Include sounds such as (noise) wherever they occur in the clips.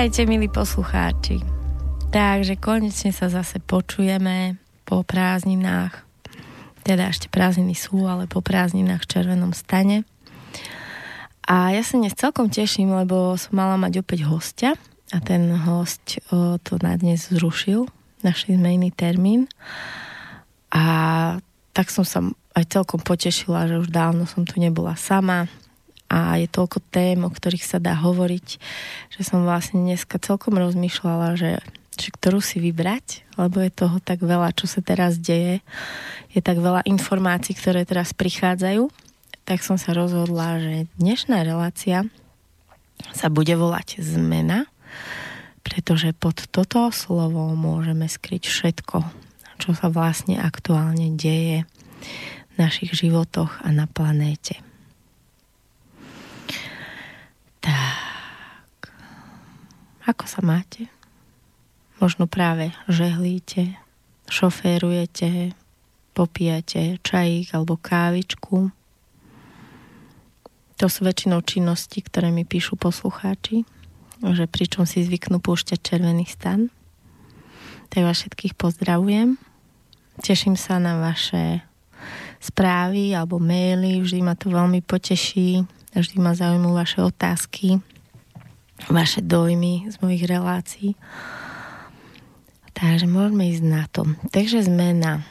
Vítajte, milí poslucháči. Takže konečne sa zase počujeme po prázdninách. Teda ešte prázdniny sú, ale po prázdninách v červenom stane. A ja sa dnes celkom teším, lebo som mala mať opäť hostia a ten host o, to na dnes zrušil. Našli sme iný termín. A tak som sa aj celkom potešila, že už dávno som tu nebola sama a je toľko tém, o ktorých sa dá hovoriť, že som vlastne dneska celkom rozmýšľala, že, že ktorú si vybrať, lebo je toho tak veľa, čo sa teraz deje. Je tak veľa informácií, ktoré teraz prichádzajú. Tak som sa rozhodla, že dnešná relácia sa bude volať zmena, pretože pod toto slovo môžeme skryť všetko, čo sa vlastne aktuálne deje v našich životoch a na planéte. Tak. Ako sa máte? Možno práve žehlíte, šoférujete, popijate čajík alebo kávičku. To sú väčšinou činnosti, ktoré mi píšu poslucháči, že pričom si zvyknú púšťať červený stan. Tak vás všetkých pozdravujem. Teším sa na vaše správy alebo maily, vždy ma to veľmi poteší Vždy ma zaujímujú vaše otázky, vaše dojmy z mojich relácií. Takže môžeme ísť na to. Takže zmena.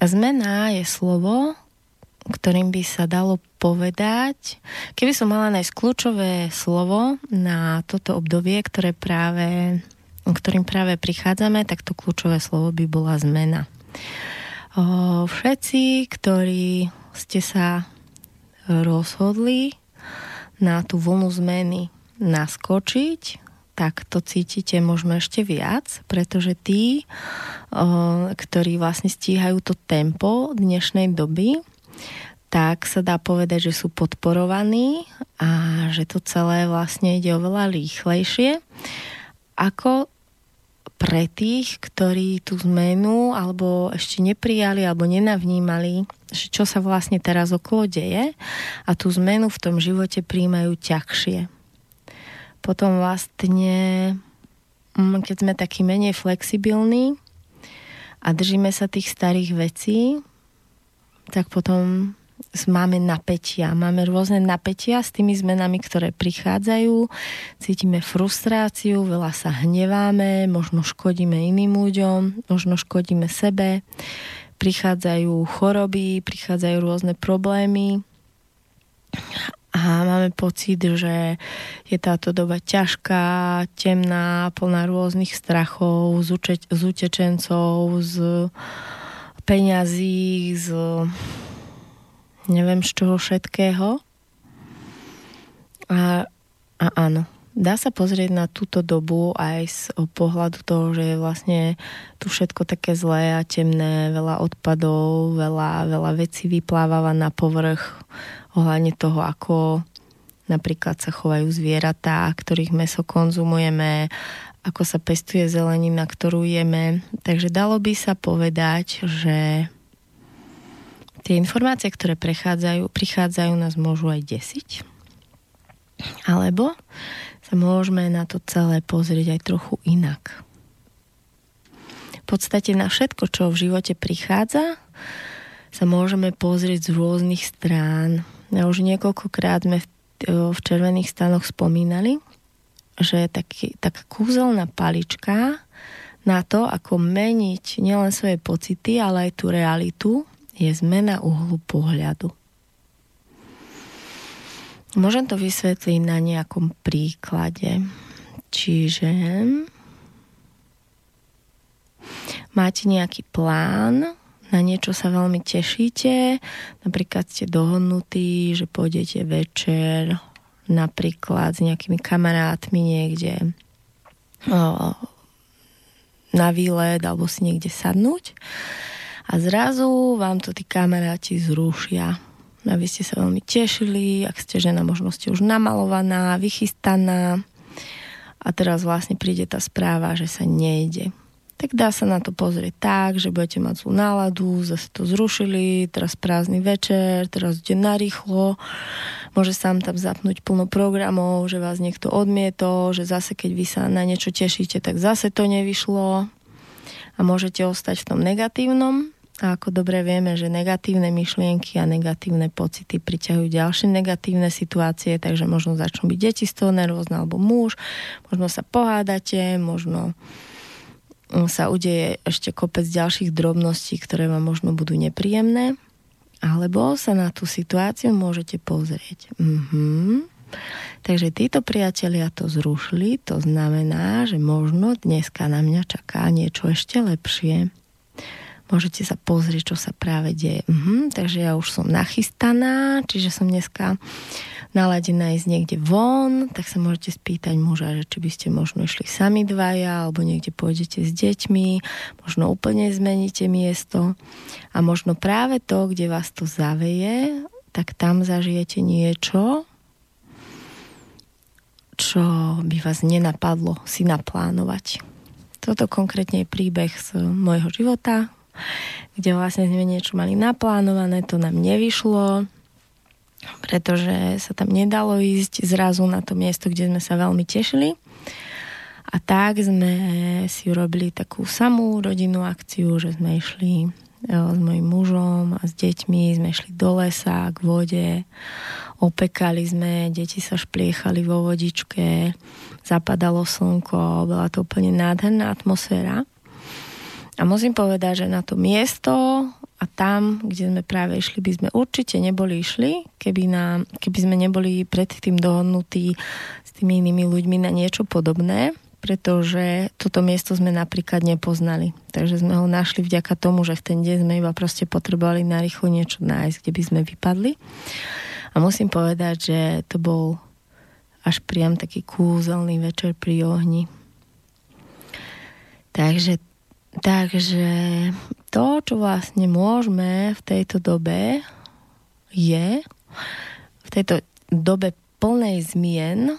Zmena je slovo, ktorým by sa dalo povedať, keby som mala nájsť kľúčové slovo na toto obdobie, ktoré práve, ktorým práve prichádzame, tak to kľúčové slovo by bola zmena. Všetci, ktorí ste sa rozhodli na tú vlnu zmeny naskočiť, tak to cítite možno ešte viac, pretože tí, ktorí vlastne stíhajú to tempo dnešnej doby, tak sa dá povedať, že sú podporovaní a že to celé vlastne ide oveľa rýchlejšie ako pre tých, ktorí tú zmenu alebo ešte neprijali alebo nenavnímali, že čo sa vlastne teraz okolo deje a tú zmenu v tom živote príjmajú ťažšie. Potom vlastne, mm, keď sme takí menej flexibilní a držíme sa tých starých vecí, tak potom máme napätia. Máme rôzne napätia s tými zmenami, ktoré prichádzajú. Cítime frustráciu, veľa sa hneváme, možno škodíme iným ľuďom, možno škodíme sebe. Prichádzajú choroby, prichádzajú rôzne problémy a máme pocit, že je táto doba ťažká, temná, plná rôznych strachov, z, uče- z utečencov, z peňazí, z neviem z čoho všetkého. A, a áno, dá sa pozrieť na túto dobu aj z pohľadu toho, že je vlastne tu všetko také zlé a temné, veľa odpadov, veľa, veľa vecí vypláva na povrch ohľadne toho, ako napríklad sa chovajú zvieratá, ktorých meso konzumujeme, ako sa pestuje zelenina, ktorú jeme. Takže dalo by sa povedať, že tie informácie, ktoré prechádzajú, prichádzajú, nás môžu aj desiť. Alebo sa môžeme na to celé pozrieť aj trochu inak. V podstate na všetko, čo v živote prichádza, sa môžeme pozrieť z rôznych strán. Ja už niekoľkokrát sme v, v červených stanoch spomínali, že taký, taká kúzelná palička na to, ako meniť nielen svoje pocity, ale aj tú realitu je zmena uhlu pohľadu. Môžem to vysvetliť na nejakom príklade. Čiže máte nejaký plán, na niečo sa veľmi tešíte, napríklad ste dohodnutí, že pôjdete večer napríklad s nejakými kamarátmi niekde na výlet alebo si niekde sadnúť A zrazu vám to tí kamaráti zrušia. A vy ste sa veľmi tešili, ak ste žena, možno ste už namalovaná, vychystaná. A teraz vlastne príde tá správa, že sa nejde tak dá sa na to pozrieť tak, že budete mať zlú náladu, zase to zrušili, teraz prázdny večer, teraz ide narýchlo, môže sa tam zapnúť plno programov, že vás niekto odmietol, že zase keď vy sa na niečo tešíte, tak zase to nevyšlo a môžete ostať v tom negatívnom. A ako dobre vieme, že negatívne myšlienky a negatívne pocity priťahujú ďalšie negatívne situácie, takže možno začnú byť deti z toho nervózne alebo muž, možno sa pohádate, možno sa udeje ešte kopec ďalších drobností, ktoré vám možno budú nepríjemné, alebo sa na tú situáciu môžete pozrieť. Mhm. Takže títo priatelia to zrušili, to znamená, že možno dneska na mňa čaká niečo ešte lepšie. Môžete sa pozrieť, čo sa práve deje. Mhm, takže ja už som nachystaná, čiže som dneska naladená ísť niekde von, tak sa môžete spýtať muža, že či by ste možno išli sami dvaja, alebo niekde pôjdete s deťmi, možno úplne zmeníte miesto a možno práve to, kde vás to zaveje, tak tam zažijete niečo, čo by vás nenapadlo si naplánovať. Toto konkrétne je príbeh z môjho života, kde vlastne sme niečo mali naplánované, to nám nevyšlo, pretože sa tam nedalo ísť zrazu na to miesto, kde sme sa veľmi tešili. A tak sme si urobili takú samú rodinnú akciu, že sme išli e, s mojim mužom a s deťmi, sme išli do lesa, k vode, opekali sme, deti sa špliechali vo vodičke, zapadalo slnko, bola to úplne nádherná atmosféra. A musím povedať, že na to miesto a tam, kde sme práve išli, by sme určite neboli išli, keby, nám, keby sme neboli predtým dohodnutí s tými inými ľuďmi na niečo podobné, pretože toto miesto sme napríklad nepoznali. Takže sme ho našli vďaka tomu, že v ten deň sme iba proste potrebovali narýchlo niečo nájsť, kde by sme vypadli. A musím povedať, že to bol až priam taký kúzelný večer pri ohni. Takže Takže to, čo vlastne môžeme v tejto dobe, je v tejto dobe plnej zmien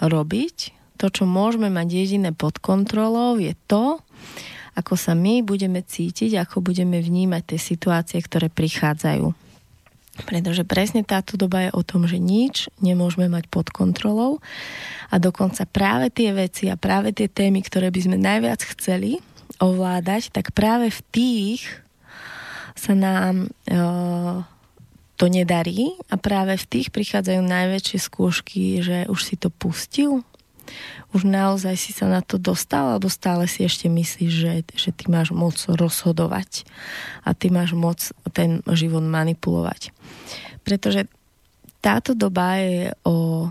robiť. To, čo môžeme mať jediné pod kontrolou, je to, ako sa my budeme cítiť, ako budeme vnímať tie situácie, ktoré prichádzajú. Pretože presne táto doba je o tom, že nič nemôžeme mať pod kontrolou a dokonca práve tie veci a práve tie témy, ktoré by sme najviac chceli, ovládať, tak práve v tých sa nám e, to nedarí a práve v tých prichádzajú najväčšie skúšky, že už si to pustil, už naozaj si sa na to dostal, alebo stále si ešte myslíš, že, že ty máš moc rozhodovať a ty máš moc ten život manipulovať. Pretože táto doba je o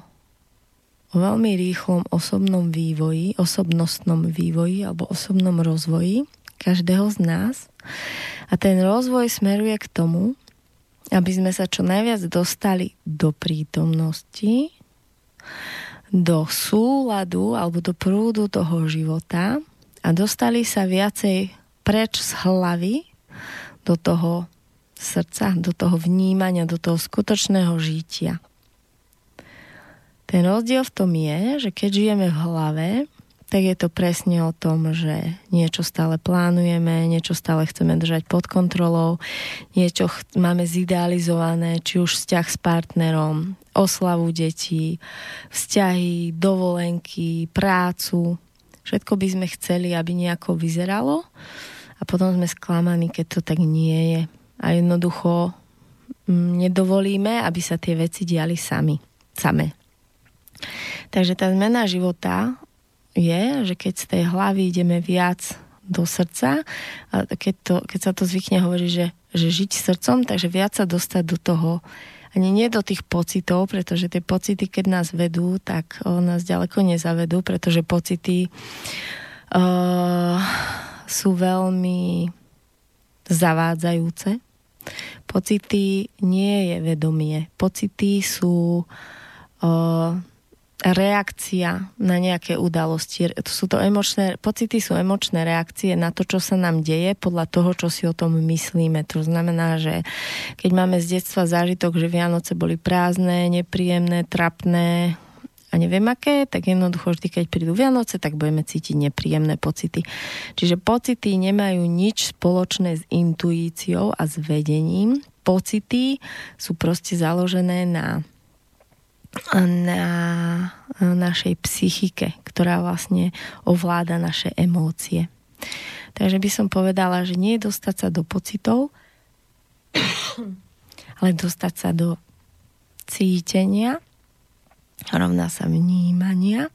o veľmi rýchlom osobnom vývoji, osobnostnom vývoji alebo osobnom rozvoji každého z nás. A ten rozvoj smeruje k tomu, aby sme sa čo najviac dostali do prítomnosti, do súladu alebo do prúdu toho života a dostali sa viacej preč z hlavy do toho srdca, do toho vnímania, do toho skutočného žitia. Ten rozdiel v tom je, že keď žijeme v hlave, tak je to presne o tom, že niečo stále plánujeme, niečo stále chceme držať pod kontrolou, niečo ch- máme zidealizované, či už vzťah s partnerom, oslavu detí, vzťahy, dovolenky, prácu. Všetko by sme chceli, aby nejako vyzeralo a potom sme sklamaní, keď to tak nie je. A jednoducho mm, nedovolíme, aby sa tie veci diali sami, same. Takže tá zmena života je, že keď z tej hlavy ideme viac do srdca, a keď, to, keď sa to zvykne hovoriť, že, že žiť srdcom, takže viac sa dostať do toho, ani nie do tých pocitov, pretože tie pocity, keď nás vedú, tak o, nás ďaleko nezavedú, pretože pocity uh, sú veľmi zavádzajúce. Pocity nie je vedomie. Pocity sú uh, reakcia na nejaké udalosti. Sú to emočné, pocity sú emočné reakcie na to, čo sa nám deje podľa toho, čo si o tom myslíme. To znamená, že keď máme z detstva zážitok, že Vianoce boli prázdne, nepríjemné, trapné, a neviem aké, tak jednoducho vždy, keď prídu Vianoce, tak budeme cítiť nepríjemné pocity. Čiže pocity nemajú nič spoločné s intuíciou a s vedením. Pocity sú proste založené na na našej psychike, ktorá vlastne ovláda naše emócie. Takže by som povedala, že nie je dostať sa do pocitov, (coughs) ale dostať sa do cítenia, rovná sa vnímania,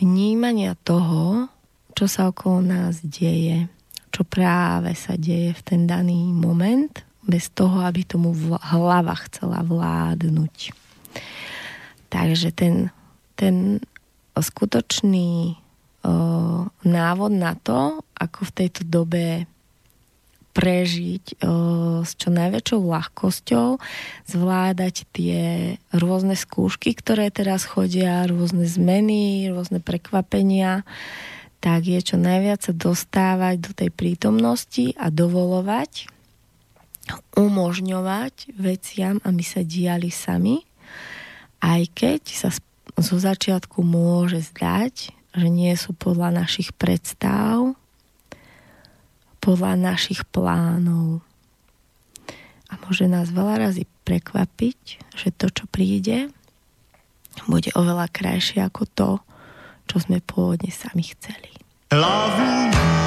vnímania toho, čo sa okolo nás deje, čo práve sa deje v ten daný moment bez toho, aby tomu hlava chcela vládnuť. Takže ten, ten skutočný o, návod na to, ako v tejto dobe prežiť o, s čo najväčšou ľahkosťou, zvládať tie rôzne skúšky, ktoré teraz chodia, rôzne zmeny, rôzne prekvapenia, tak je čo najviac sa dostávať do tej prítomnosti a dovolovať, umožňovať veciam, aby sa diali sami, aj keď sa zo začiatku môže zdať, že nie sú podľa našich predstav, podľa našich plánov. A môže nás veľa razy prekvapiť, že to, čo príde, bude oveľa krajšie ako to, čo sme pôvodne sami chceli. Love vítajte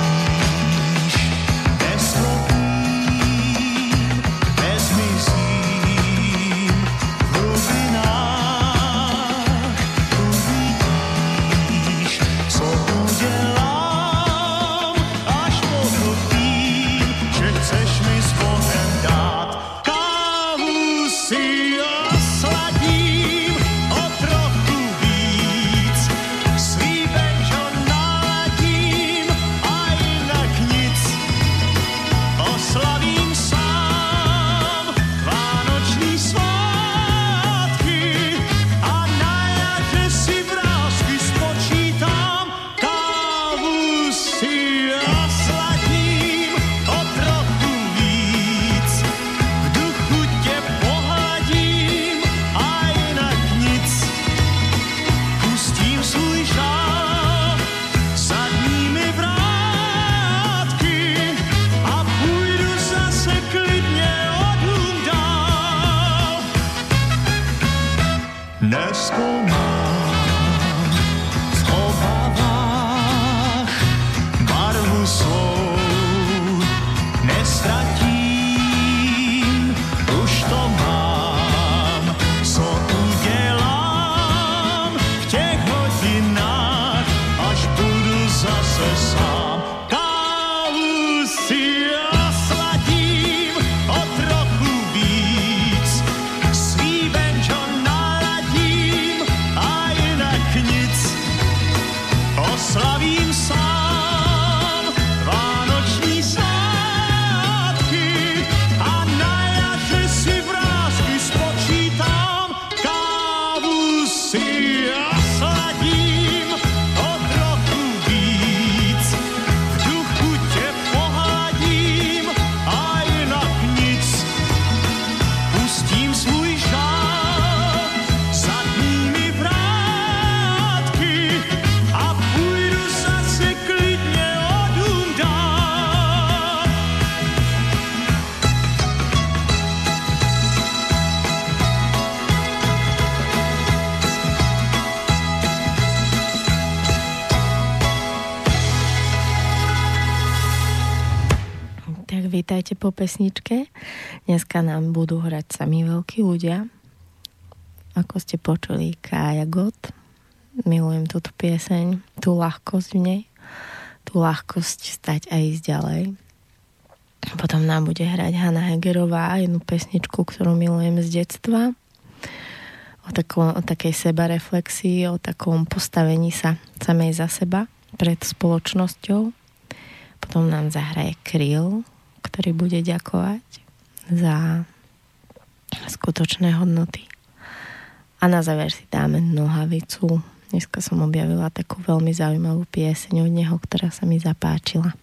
po pesničke. Dneska nám budú hrať sami veľkí ľudia. Ako ste počuli, Kája Got. Milujem túto pieseň, tú ľahkosť v nej, tú ľahkosť stať a ísť ďalej. Potom nám bude hrať Hanna Hegerová, jednu pesničku, ktorú milujem z detstva. O, takom, o takej sebareflexii, o takom postavení sa samej za seba pred spoločnosťou. Potom nám zahraje Kryl, ktorý bude ďakovať za skutočné hodnoty A na záver si dáme nohavicu. Dneska som objavila takú veľmi zaujímavú pieseň od neho, ktorá sa mi zapáčila.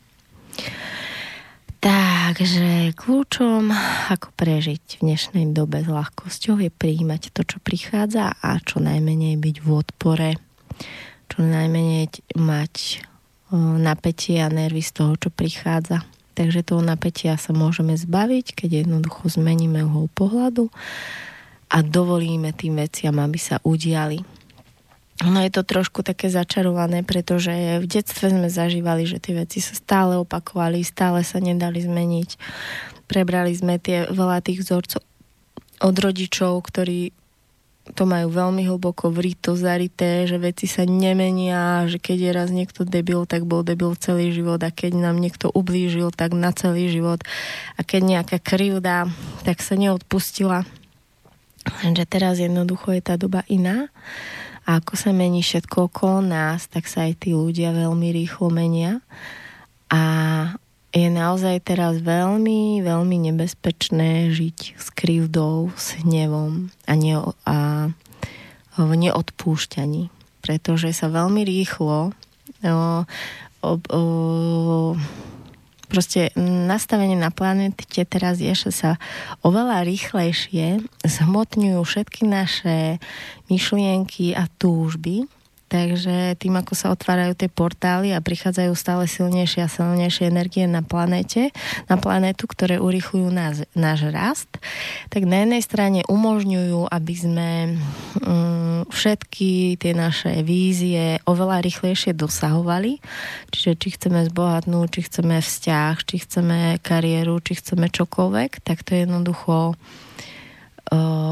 Takže kľúčom, ako prežiť v dnešnej dobe s ľahkosťou, je príjmať to, čo prichádza a čo najmenej byť v odpore, čo najmenej mať napätie a nervy z toho, čo prichádza. Takže toho napätia sa môžeme zbaviť, keď jednoducho zmeníme uhol pohľadu a dovolíme tým veciam, aby sa udiali ono je to trošku také začarované, pretože v detstve sme zažívali, že tie veci sa stále opakovali, stále sa nedali zmeniť. Prebrali sme tie veľa tých vzorcov od rodičov, ktorí to majú veľmi hlboko vrito zarité, že veci sa nemenia, že keď je raz niekto debil, tak bol debil celý život a keď nám niekto ublížil, tak na celý život a keď nejaká krivda, tak sa neodpustila. Lenže teraz jednoducho je tá doba iná a ako sa mení všetko okolo nás, tak sa aj tí ľudia veľmi rýchlo menia. A je naozaj teraz veľmi, veľmi nebezpečné žiť s krivdou, s hnevom a, ne, a v neodpúšťaní. Pretože sa veľmi rýchlo o, o, o, proste nastavenie na planete teraz je, že sa oveľa rýchlejšie zhmotňujú všetky naše myšlienky a túžby Takže tým, ako sa otvárajú tie portály a prichádzajú stále silnejšie a silnejšie energie na planéte, na planétu, ktoré urychľujú náš, náš rast, tak na jednej strane umožňujú, aby sme um, všetky tie naše vízie oveľa rýchlejšie dosahovali. Čiže či chceme zbohatnúť, či chceme vzťah, či chceme kariéru, či chceme čokoľvek, tak to jednoducho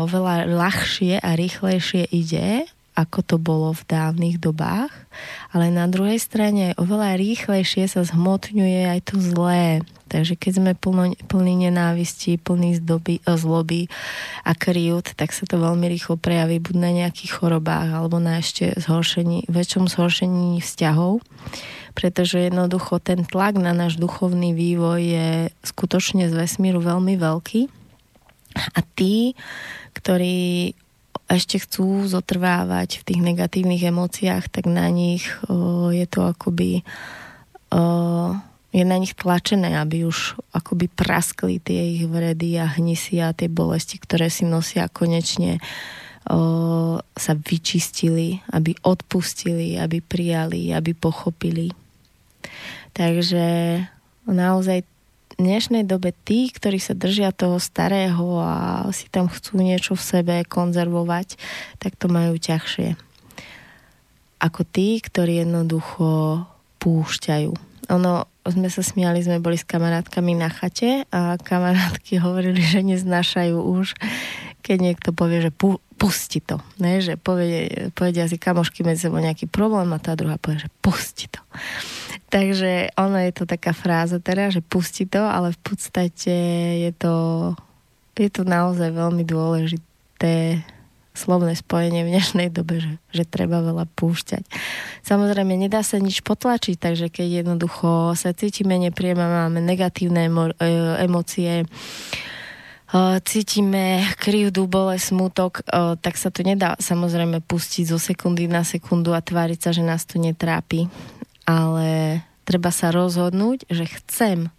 oveľa ľahšie a rýchlejšie ide ako to bolo v dávnych dobách, ale na druhej strane oveľa rýchlejšie sa zhmotňuje aj to zlé. Takže keď sme plno, plný nenávisti, plný zdoby, eh, zloby a kryút, tak sa to veľmi rýchlo prejaví buď na nejakých chorobách alebo na ešte zhoršení, väčšom zhoršení vzťahov pretože jednoducho ten tlak na náš duchovný vývoj je skutočne z vesmíru veľmi veľký. A tí, ktorí ešte chcú zotrvávať v tých negatívnych emóciách, tak na nich o, je to akoby o, je na nich tlačené, aby už akoby praskli tie ich vredy a hnisy a tie bolesti, ktoré si nosia konečne o, sa vyčistili, aby odpustili, aby prijali, aby pochopili. Takže naozaj dnešnej dobe tí, ktorí sa držia toho starého a si tam chcú niečo v sebe konzervovať, tak to majú ťažšie. Ako tí, ktorí jednoducho púšťajú. Ono, sme sa smiali, sme boli s kamarátkami na chate a kamarátky (laughs) hovorili, že neznášajú už, keď niekto povie, že pu, pusti to. Ne? Že povede, povedia si kamošky medzi sebou nejaký problém a tá druhá povie, že pusti to. Takže ono je to taká fráza teraz, že pusti to, ale v podstate je to, je to naozaj veľmi dôležité slovné spojenie v dnešnej dobe, že, že treba veľa púšťať. Samozrejme, nedá sa nič potlačiť, takže keď jednoducho sa cítime nepríjemne, máme negatívne emo- e, emócie, e, cítime krivdu, bole, smutok, e, tak sa to nedá samozrejme pustiť zo sekundy na sekundu a tváriť sa, že nás to netrápi ale treba sa rozhodnúť, že chcem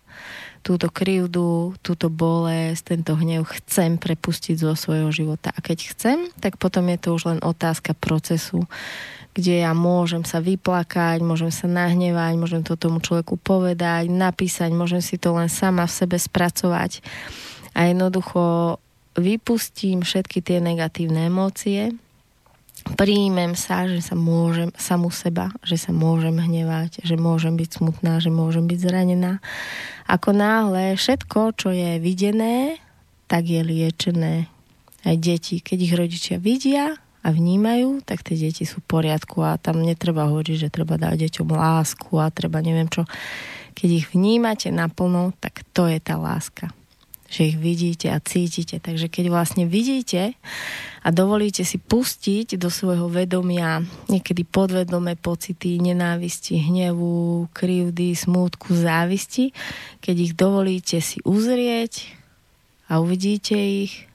túto krivdu, túto bolesť, tento hnev chcem prepustiť zo svojho života. A keď chcem, tak potom je to už len otázka procesu, kde ja môžem sa vyplakať, môžem sa nahnevať, môžem to tomu človeku povedať, napísať, môžem si to len sama v sebe spracovať. A jednoducho vypustím všetky tie negatívne emócie, príjmem sa, že sa môžem samu seba, že sa môžem hnevať, že môžem byť smutná, že môžem byť zranená. Ako náhle všetko, čo je videné, tak je liečené. Aj deti, keď ich rodičia vidia a vnímajú, tak tie deti sú v poriadku a tam netreba hovoriť, že treba dať deťom lásku a treba neviem čo. Keď ich vnímate naplno, tak to je tá láska že ich vidíte a cítite. Takže keď vlastne vidíte a dovolíte si pustiť do svojho vedomia niekedy podvedomé pocity nenávisti, hnevu, krivdy, smútku, závisti, keď ich dovolíte si uzrieť a uvidíte ich,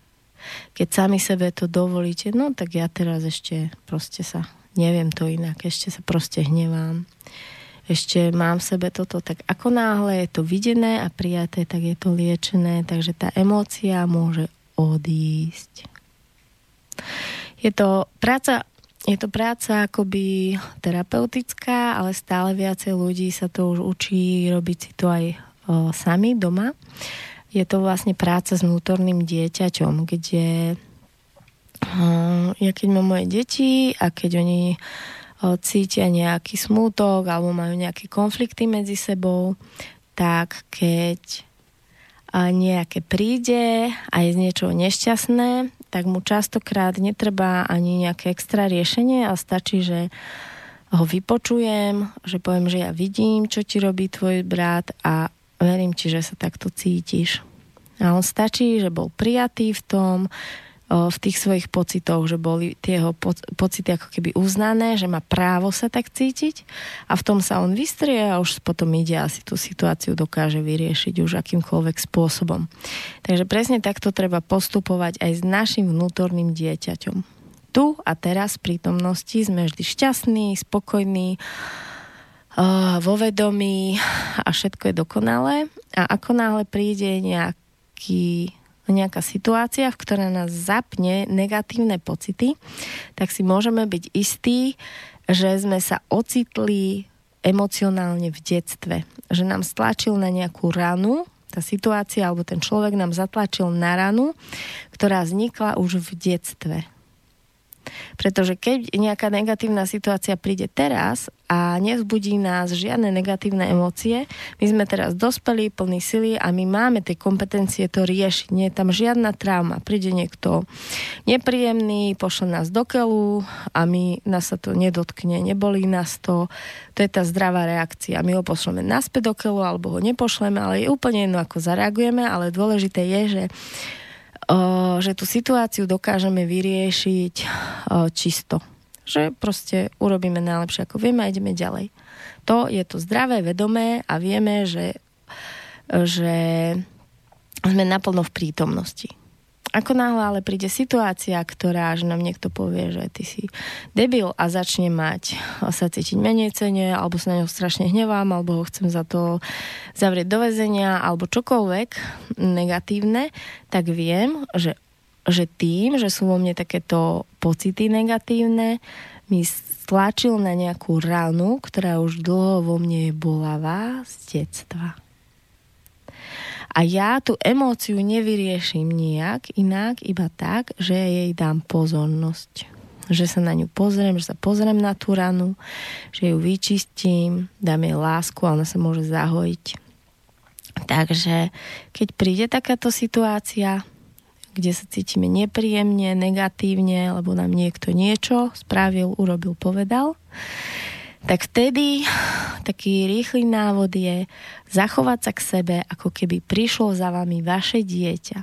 keď sami sebe to dovolíte, no tak ja teraz ešte proste sa, neviem to inak, ešte sa proste hnevám ešte mám v sebe toto, tak ako náhle je to videné a prijaté, tak je to liečené, takže tá emócia môže odísť. Je to práca je to práca akoby terapeutická, ale stále viacej ľudí sa to už učí robiť si to aj o, sami doma. Je to vlastne práca s vnútorným dieťaťom, kde o, ja keď mám moje deti a keď oni cítia nejaký smútok alebo majú nejaké konflikty medzi sebou, tak keď nejaké príde a je z niečoho nešťastné, tak mu častokrát netreba ani nejaké extra riešenie a stačí, že ho vypočujem, že poviem, že ja vidím, čo ti robí tvoj brat a verím ti, že sa takto cítiš. A on stačí, že bol prijatý v tom, v tých svojich pocitoch, že boli tie jeho pocity ako keby uznané, že má právo sa tak cítiť a v tom sa on vystrie a už potom ide asi tú situáciu dokáže vyriešiť už akýmkoľvek spôsobom. Takže presne takto treba postupovať aj s našim vnútorným dieťaťom. Tu a teraz v prítomnosti sme vždy šťastní, spokojní, vo vedomí a všetko je dokonalé. A ako náhle príde nejaký nejaká situácia, v ktorej nás zapne negatívne pocity, tak si môžeme byť istí, že sme sa ocitli emocionálne v detstve. Že nám stlačil na nejakú ranu, tá situácia alebo ten človek nám zatlačil na ranu, ktorá vznikla už v detstve. Pretože keď nejaká negatívna situácia príde teraz a nevzbudí nás žiadne negatívne emócie, my sme teraz dospelí, plní sily a my máme tie kompetencie to riešiť. Nie je tam žiadna trauma. Príde niekto nepríjemný, pošle nás do keľu a my, nás sa to nedotkne, nebolí nás to. To je tá zdravá reakcia. My ho pošleme naspäť do keľu alebo ho nepošleme, ale je úplne jedno, ako zareagujeme, ale dôležité je, že že tú situáciu dokážeme vyriešiť čisto. Že proste urobíme najlepšie, ako vieme a ideme ďalej. To je to zdravé, vedomé a vieme, že, že sme naplno v prítomnosti. Ako náhle ale príde situácia, ktorá, že nám niekto povie, že ty si debil a začne mať sa cítiť menej cene, alebo sa na ňo strašne hnevám, alebo ho chcem za to zavrieť do väzenia, alebo čokoľvek negatívne, tak viem, že, že tým, že sú vo mne takéto pocity negatívne, mi stlačil na nejakú ranu, ktorá už dlho vo mne bolavá z detstva. A ja tú emóciu nevyrieším nijak inak, iba tak, že jej dám pozornosť. Že sa na ňu pozriem, že sa pozriem na tú ranu, že ju vyčistím, dám jej lásku a ona sa môže zahojiť. Takže keď príde takáto situácia, kde sa cítime nepríjemne, negatívne, lebo nám niekto niečo spravil, urobil, povedal, tak vtedy taký rýchly návod je zachovať sa k sebe, ako keby prišlo za vami vaše dieťa.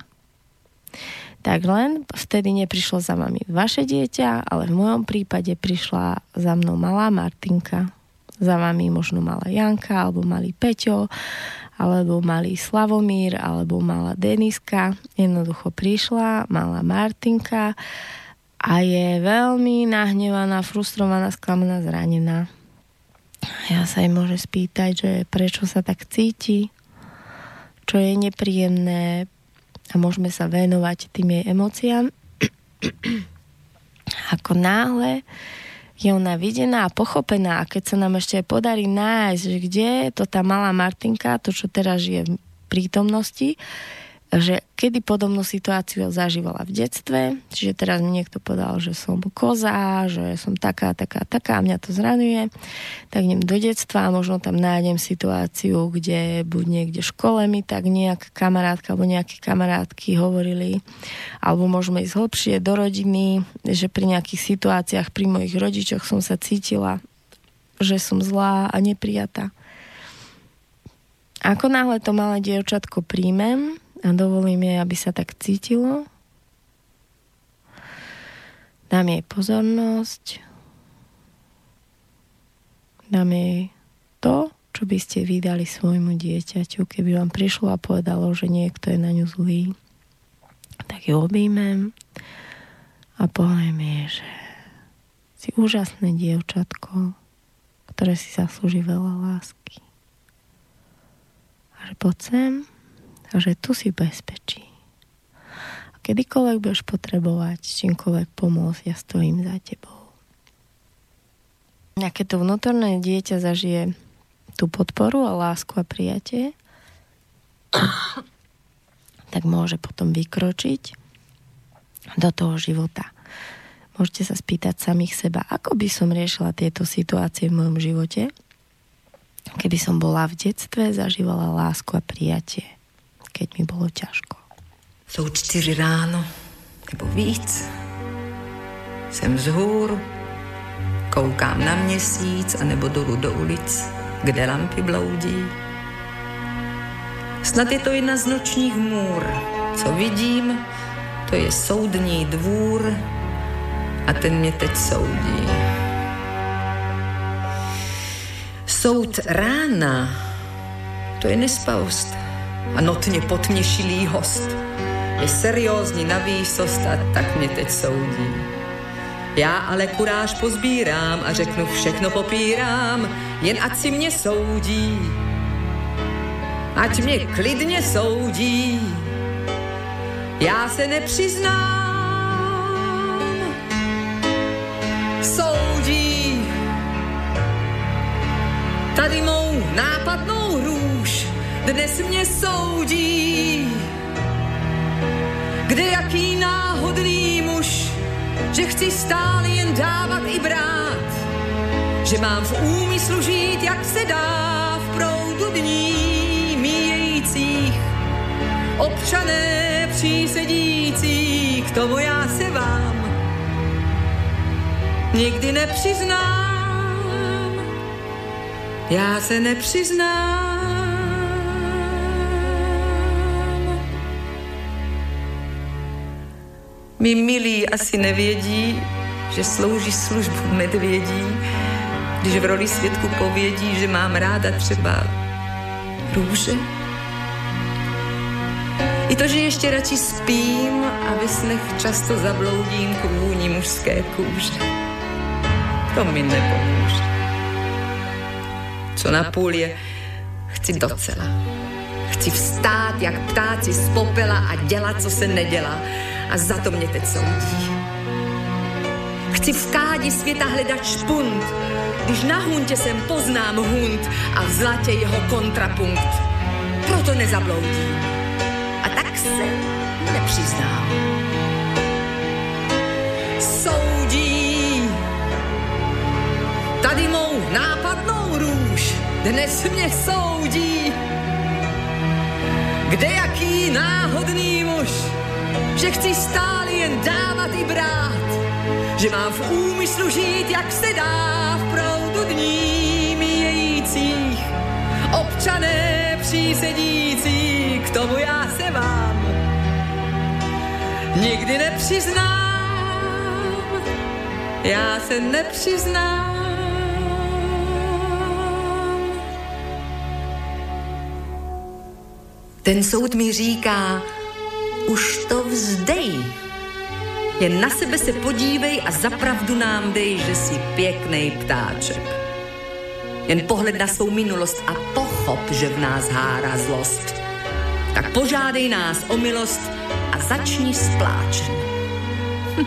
Tak len vtedy neprišlo za vami vaše dieťa, ale v mojom prípade prišla za mnou malá Martinka. Za vami možno malá Janka, alebo malý Peťo, alebo malý Slavomír, alebo malá Deniska. Jednoducho prišla malá Martinka a je veľmi nahnevaná, frustrovaná, sklamaná, zranená ja sa jej môže spýtať, že prečo sa tak cíti, čo je nepríjemné a môžeme sa venovať tým jej emóciám. (clears throat) Ako náhle je ona videná a pochopená. A keď sa nám ešte podarí nájsť, že kde to tá malá Martinka, to, čo teraz je v prítomnosti, že kedy podobnú situáciu zažívala v detstve, čiže teraz mi niekto povedal, že som koza, že som taká, taká, taká a mňa to zranuje, tak idem do detstva a možno tam nájdem situáciu, kde buď niekde v škole mi tak nejaká kamarátka alebo nejaké kamarátky hovorili, alebo môžeme ísť hlbšie do rodiny, že pri nejakých situáciách pri mojich rodičoch som sa cítila, že som zlá a neprijatá. Ako náhle to malé dievčatko príjmem, a dovolím jej, aby sa tak cítilo. Dám jej pozornosť. Dám jej to, čo by ste vydali svojmu dieťaťu, keby vám prišlo a povedalo, že niekto je na ňu zlý. tak ju objímem a poviem jej, že si úžasné dievčatko, ktoré si zaslúži veľa lásky. A že poď sem a že tu si bezpečí. A kedykoľvek budeš potrebovať čímkoľvek pomôcť, ja stojím za tebou. A keď to vnútorné dieťa zažije tú podporu a lásku a prijatie, (coughs) tak môže potom vykročiť do toho života. Môžete sa spýtať samých seba, ako by som riešila tieto situácie v mojom živote, keby som bola v detstve, zažívala lásku a prijatie, keď mi bolo ťažko. Jsou čtyři ráno, nebo víc. Jsem vzhůru, koukám na měsíc, anebo dolů do ulic kde lampy bloudí. Snad je to jedna z nočních můr. Co vidím, to je soudní dvůr a ten mě teď soudí. Soud rána, to je nespavost a notně potměšilý host. Je seriózní na výsost a tak mě teď soudí. Já ale kuráž pozbírám a řeknu všechno popírám, jen ať si mě soudí. Ať mě klidně soudí, já se nepřiznám. Soudí tady mou nápadnou růž, dnes mě soudí. Kde jaký náhodný muž že chci stále jen dávat i brát, že mám v úmyslu žít, jak se dá v proudu dní míjejících. Občané přísedící, k tomu já se vám nikdy nepřiznám. Já se nepřiznám. Mí milí asi nevědí, že slouží službu medvědí, když v roli svědku povědí, že mám ráda třeba růže. I to, že ještě radši spím a ve snech často zabloudím k vůni mužské kůže. To mi nepomůže. Co na půl je, chci docela. Chci vstát jak ptáci z popela a dělat, co se nedělá a za to mě teď soudí. Chci v kádi světa hledat špunt, když na huntě sem poznám hunt a v zlatě jeho kontrapunkt. Proto nezabloudím a tak se nepřiznám. Soudí tady mou nápadnou růž, dnes mě soudí. Kde jaký náhodný muž že chci stále jen dávat i brát, že mám v úmyslu žít, jak se dá v proudu dní míjejících. Občané přísedící, k tomu já se vám nikdy nepřiznám, já se nepřiznám. Ten soud mi říká, už to vzdej. Jen na sebe se podívej a zapravdu nám dej, že si pěkný ptáček. Jen pohled na svou minulost a pochop, že v nás hárá zlost. Tak požádej nás o milost a začni s pláčem. (laughs)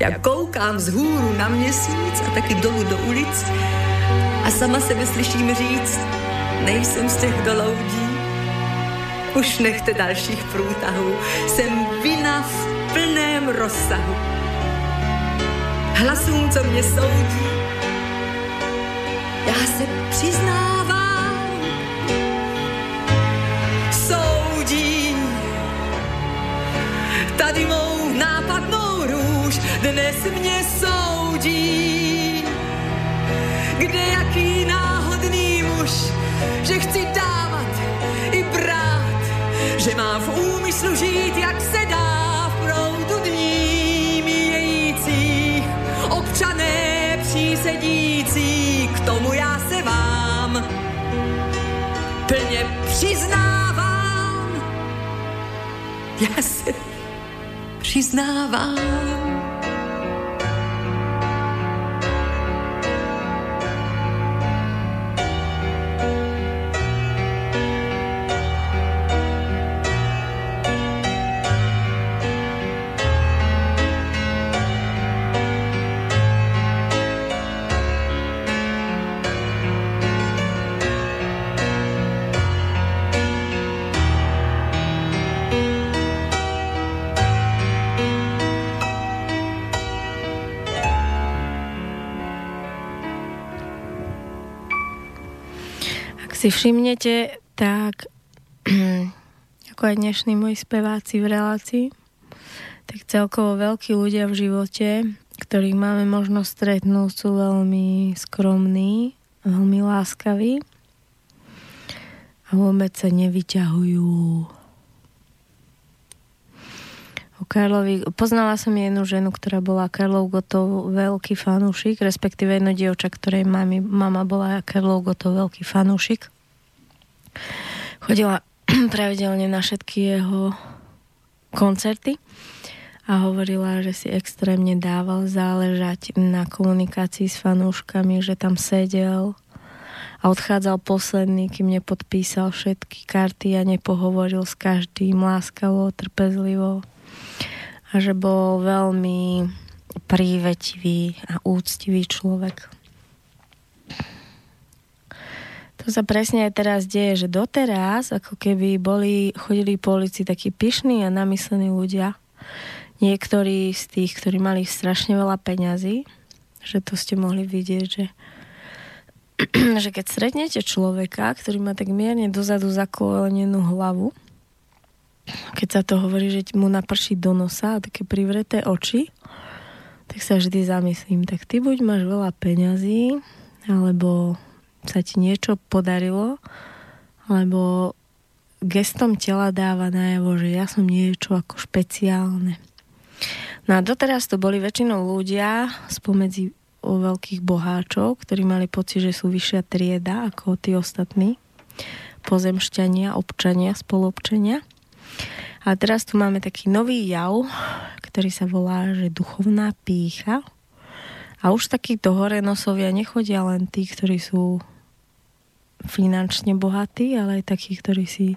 Já koukám z hůru na měsíc a taky dolů do ulic a sama sebe slyším říct, nejsem z těch doloudí, už nechte dalších průtahů, jsem vina v plném rozsahu. Hlasům, co mě soudí, já se přiznávám, soudí. Tady mou nápadnou růž dnes mě soudí. Kde jaký náhodný muž, že chci brát že má v úmyslu žít, jak se dá v proudu dní míjejících. Občané přísedící, k tomu já se vám plně přiznávám. Já se přiznávám. Si všimnete, tak (clears throat) ako aj dnešní moji speváci v relácii, tak celkovo veľkí ľudia v živote, ktorých máme možnosť stretnúť, sú veľmi skromní, veľmi láskaví a vôbec sa nevyťahujú. O Karlovi, poznala som jednu ženu, ktorá bola Karlov Gotov veľký fanúšik, respektíve jedno dievča, ktorej mami, mama bola Karlov Gotov veľký fanúšik. Chodila (clears throat) pravidelne na všetky jeho koncerty a hovorila, že si extrémne dával záležať na komunikácii s fanúškami, že tam sedel a odchádzal posledný, kým nepodpísal všetky karty a nepohovoril s každým láskavo, trpezlivo a že bol veľmi prívetivý a úctivý človek. To sa presne aj teraz deje, že doteraz, ako keby boli, chodili po ulici takí pyšní a namyslení ľudia, niektorí z tých, ktorí mali strašne veľa peňazí, že to ste mohli vidieť, že, (clears throat) že keď stretnete človeka, ktorý má tak mierne dozadu zaklolenenú hlavu, keď sa to hovorí, že mu naprší do nosa a také privreté oči, tak sa vždy zamyslím, tak ty buď máš veľa peňazí, alebo sa ti niečo podarilo, lebo gestom tela dáva najavo, že ja som niečo ako špeciálne. No a doteraz to boli väčšinou ľudia spomedzi o veľkých boháčov, ktorí mali pocit, že sú vyššia trieda ako tí ostatní pozemšťania, občania, spolobčania. A teraz tu máme taký nový jav, ktorý sa volá, že duchovná pícha. A už takíto hore nosovia nechodia len tí, ktorí sú finančne bohatí, ale aj takí, ktorí si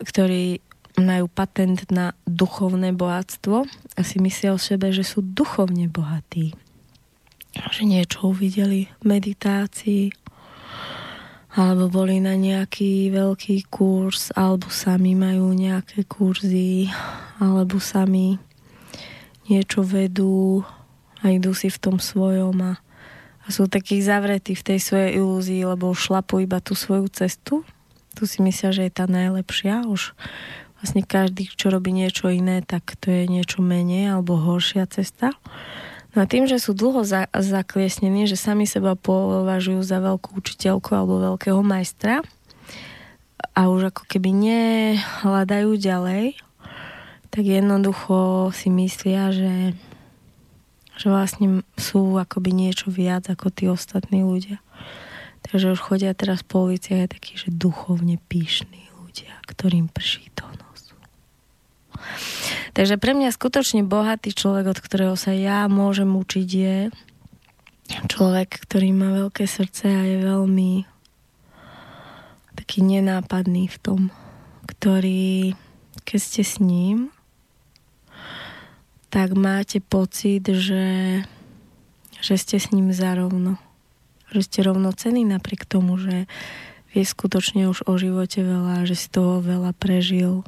ktorí majú patent na duchovné bohatstvo a si myslia o sebe, že sú duchovne bohatí. Že niečo uvideli v meditácii, alebo boli na nejaký veľký kurz, alebo sami majú nejaké kurzy, alebo sami niečo vedú a idú si v tom svojom a sú takí zavretí v tej svojej ilúzii, lebo šlapu iba tú svoju cestu. Tu si myslia, že je tá najlepšia. Už vlastne každý, čo robí niečo iné, tak to je niečo menej alebo horšia cesta. No a tým, že sú dlho za, zakliesnení, že sami seba považujú za veľkú učiteľku alebo veľkého majstra a už ako keby nehľadajú ďalej, tak jednoducho si myslia, že že vlastne sú akoby niečo viac ako tí ostatní ľudia. Takže už chodia teraz po ulici aj takí, že duchovne píšní ľudia, ktorým prší do nosu. Takže pre mňa skutočne bohatý človek, od ktorého sa ja môžem učiť, je človek, ktorý má veľké srdce a je veľmi taký nenápadný v tom, ktorý, keď ste s ním, tak máte pocit, že, že ste s ním zarovno. Že ste rovnocení napriek tomu, že vie skutočne už o živote veľa, že si toho veľa prežil.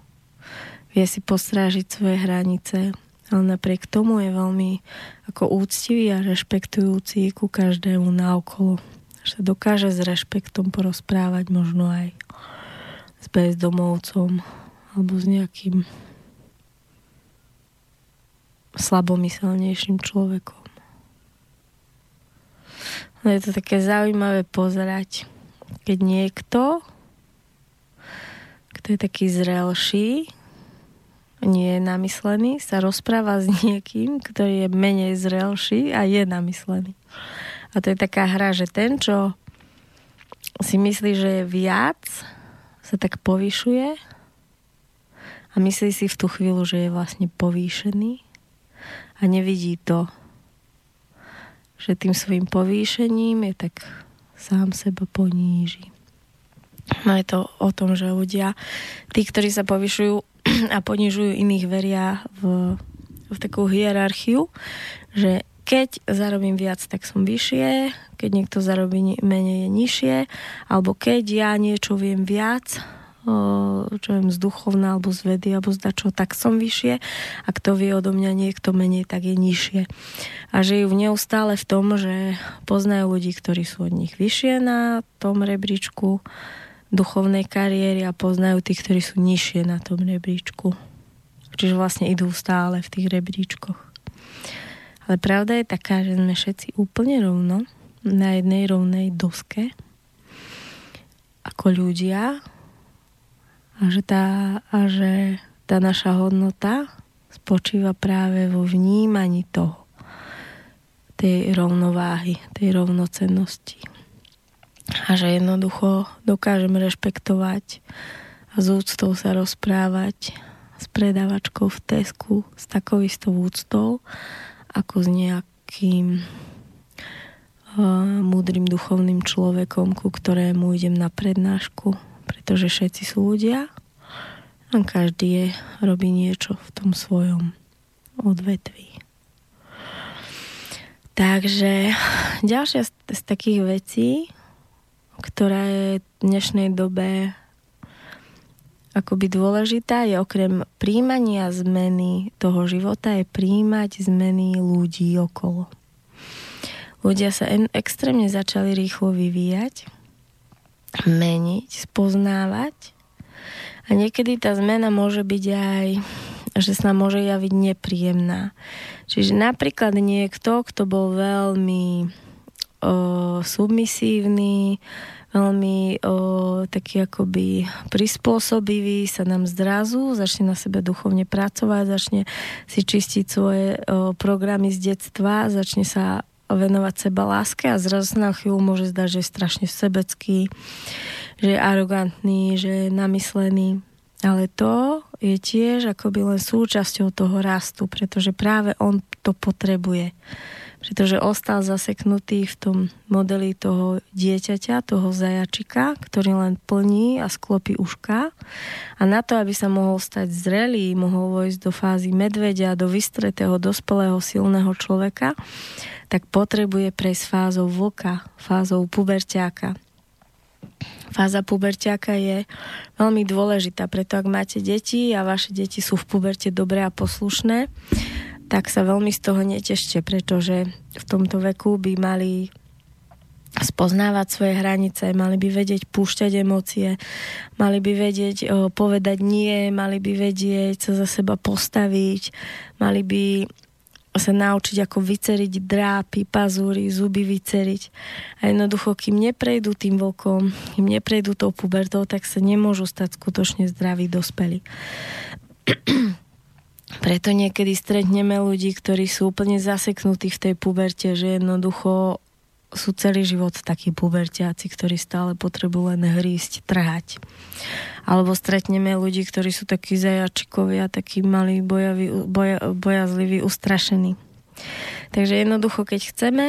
Vie si postrážiť svoje hranice, ale napriek tomu je veľmi ako úctivý a rešpektujúci ku každému naokolo. Že sa dokáže s rešpektom porozprávať možno aj s bezdomovcom alebo s nejakým slabomyselnejším človekom. No je to také zaujímavé pozerať, keď niekto, kto je taký zrelší, nie je namyslený, sa rozpráva s niekým, ktorý je menej zrelší a je namyslený. A to je taká hra, že ten, čo si myslí, že je viac, sa tak povyšuje a myslí si v tú chvíľu, že je vlastne povýšený a nevidí to, že tým svojim povýšením je tak sám seba poníži. No je to o tom, že ľudia, tí, ktorí sa povyšujú (clears throat) a ponižujú iných, veria v, v takú hierarchiu, že keď zarobím viac, tak som vyššie, keď niekto zarobí menej, je nižšie, alebo keď ja niečo viem viac, čo viem, z duchovná alebo z vedy alebo z dačo, tak som vyššie a kto vie odo mňa niekto menej, tak je nižšie. A žijú neustále v tom, že poznajú ľudí, ktorí sú od nich vyššie na tom rebríčku duchovnej kariéry a poznajú tých, ktorí sú nižšie na tom rebríčku. Čiže vlastne idú stále v tých rebríčkoch. Ale pravda je taká, že sme všetci úplne rovno na jednej rovnej doske ako ľudia a že tá, a že tá naša hodnota spočíva práve vo vnímaní toho, tej rovnováhy, tej rovnocennosti. A že jednoducho dokážeme rešpektovať a z úctou sa rozprávať s predávačkou v Tesku s takou istou úctou ako s nejakým uh, múdrym duchovným človekom, ku ktorému idem na prednášku, pretože všetci sú ľudia a každý je, robí niečo v tom svojom odvetví. Takže ďalšia z, z takých vecí, ktorá je v dnešnej dobe akoby dôležitá je okrem príjmania zmeny toho života je príjmať zmeny ľudí okolo. Ľudia sa en- extrémne začali rýchlo vyvíjať, meniť, spoznávať a niekedy tá zmena môže byť aj že sa nám môže javiť nepríjemná. Čiže napríklad niekto, kto bol veľmi o, submisívny, veľmi o, taký akoby prispôsobivý, sa nám zrazu, začne na sebe duchovne pracovať, začne si čistiť svoje o, programy z detstva, začne sa venovať seba láske a zrazu sa na chvíľu môže zdať, že je strašne sebecký, že je arogantný, že je namyslený. Ale to je tiež akoby len súčasťou toho rastu, pretože práve on to potrebuje pretože ostal zaseknutý v tom modeli toho dieťaťa, toho zajačika, ktorý len plní a sklopí uška. A na to, aby sa mohol stať zrelý, mohol vojsť do fázy medvedia, do vystretého, dospelého, silného človeka, tak potrebuje prejsť fázou vlka, fázou puberťáka. Fáza puberťáka je veľmi dôležitá, preto ak máte deti a vaše deti sú v puberte dobré a poslušné, tak sa veľmi z toho netešte, pretože v tomto veku by mali spoznávať svoje hranice, mali by vedieť púšťať emócie, mali by vedieť o, povedať nie, mali by vedieť sa za seba postaviť, mali by sa naučiť, ako vyceriť drápy, pazúry, zuby vyceriť. A jednoducho, kým neprejdú tým vlkom, kým neprejdú tou pubertou, tak sa nemôžu stať skutočne zdraví dospelí. (clears throat) Preto niekedy stretneme ľudí, ktorí sú úplne zaseknutí v tej puberte, že jednoducho sú celý život takí pubertiaci, ktorí stále potrebujú len hrísť, trhať. Alebo stretneme ľudí, ktorí sú takí zajačikovia, takí malí, bojaví, boja, bojazliví, ustrašení. Takže jednoducho, keď chceme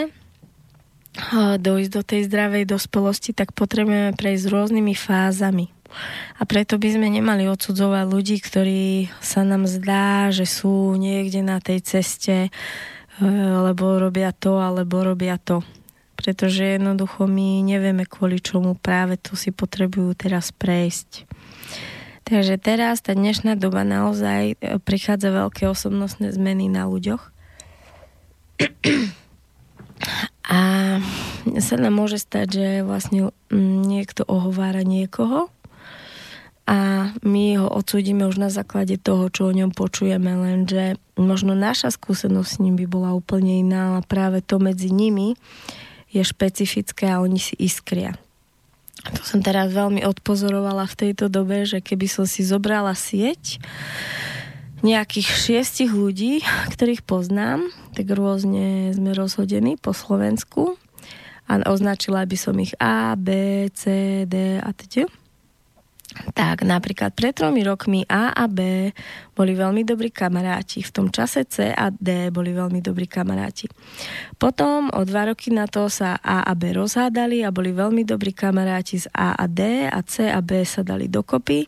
dojsť do tej zdravej dospelosti, tak potrebujeme prejsť rôznymi fázami. A preto by sme nemali odsudzovať ľudí, ktorí sa nám zdá, že sú niekde na tej ceste, e, lebo robia to, alebo robia to. Pretože jednoducho my nevieme, kvôli čomu práve tu si potrebujú teraz prejsť. Takže teraz tá dnešná doba naozaj e, prichádza veľké osobnostné zmeny na ľuďoch. (clears throat) A sa nám môže stať, že vlastne mm, niekto ohovára niekoho a my ho odsúdime už na základe toho, čo o ňom počujeme, lenže možno naša skúsenosť s ním by bola úplne iná a práve to medzi nimi je špecifické a oni si iskria. To som teraz veľmi odpozorovala v tejto dobe, že keby som si zobrala sieť nejakých šiestich ľudí, ktorých poznám, tak rôzne sme rozhodení po Slovensku a označila by som ich A, B, C, D a teda tak napríklad pred tromi rokmi A a B boli veľmi dobrí kamaráti. V tom čase C a D boli veľmi dobrí kamaráti. Potom o dva roky na to sa A a B rozhádali a boli veľmi dobrí kamaráti z A a D a C a B sa dali dokopy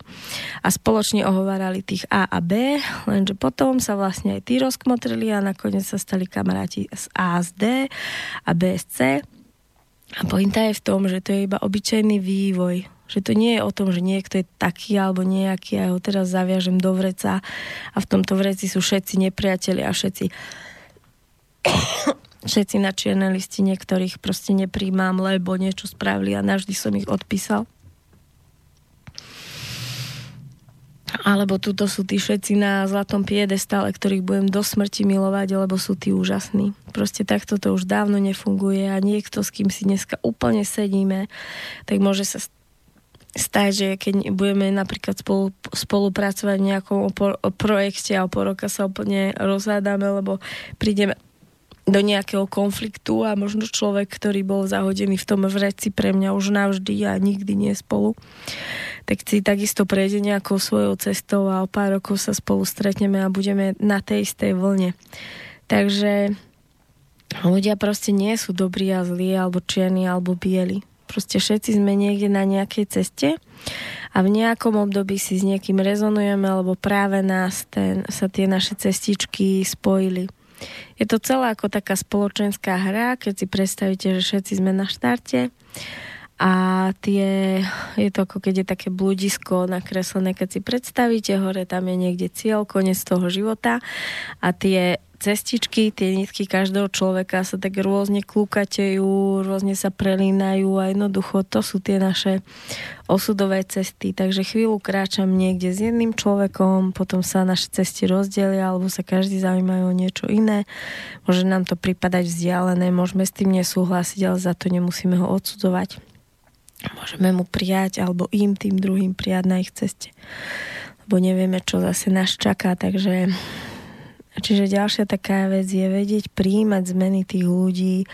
a spoločne ohovárali tých A a B, lenže potom sa vlastne aj tí rozkmotrili a nakoniec sa stali kamaráti z A z D a B z C. A pointa je v tom, že to je iba obyčajný vývoj že to nie je o tom, že niekto je taký alebo nejaký a ho teraz zaviažem do vreca a v tomto vreci sú všetci nepriateli a všetci (coughs) všetci na čierne listi niektorých proste nepríjmam, lebo niečo spravili a navždy som ich odpísal. Alebo tuto sú tí všetci na zlatom piedestále, ktorých budem do smrti milovať, lebo sú tí úžasní. Proste takto to už dávno nefunguje a niekto, s kým si dneska úplne sedíme, tak môže sa stať, že keď budeme napríklad spolu, spolupracovať v nejakom projekte a po roka sa úplne rozhádame, lebo prídeme do nejakého konfliktu a možno človek, ktorý bol zahodený v tom vreci pre mňa už navždy a nikdy nie spolu, tak si takisto prejde nejakou svojou cestou a o pár rokov sa spolu stretneme a budeme na tej istej vlne. Takže ľudia proste nie sú dobrí a zlí, alebo čierni, alebo bieli Proste všetci sme niekde na nejakej ceste a v nejakom období si s niekým rezonujeme, alebo práve nás ten, sa tie naše cestičky spojili. Je to celá ako taká spoločenská hra, keď si predstavíte, že všetci sme na štarte a tie, je to ako keď je také blúdisko nakreslené, keď si predstavíte, hore tam je niekde cieľ, koniec toho života a tie cestičky, tie nitky každého človeka sa tak rôzne klúkatejú, rôzne sa prelínajú a jednoducho to sú tie naše osudové cesty. Takže chvíľu kráčam niekde s jedným človekom, potom sa naše cesty rozdelia alebo sa každý zaujímajú o niečo iné. Môže nám to pripadať vzdialené, môžeme s tým nesúhlasiť, ale za to nemusíme ho odsudzovať. Môžeme mu prijať alebo im tým druhým prijať na ich ceste. Lebo nevieme, čo zase nás čaká, takže Čiže ďalšia taká vec je vedieť príjmať zmeny tých ľudí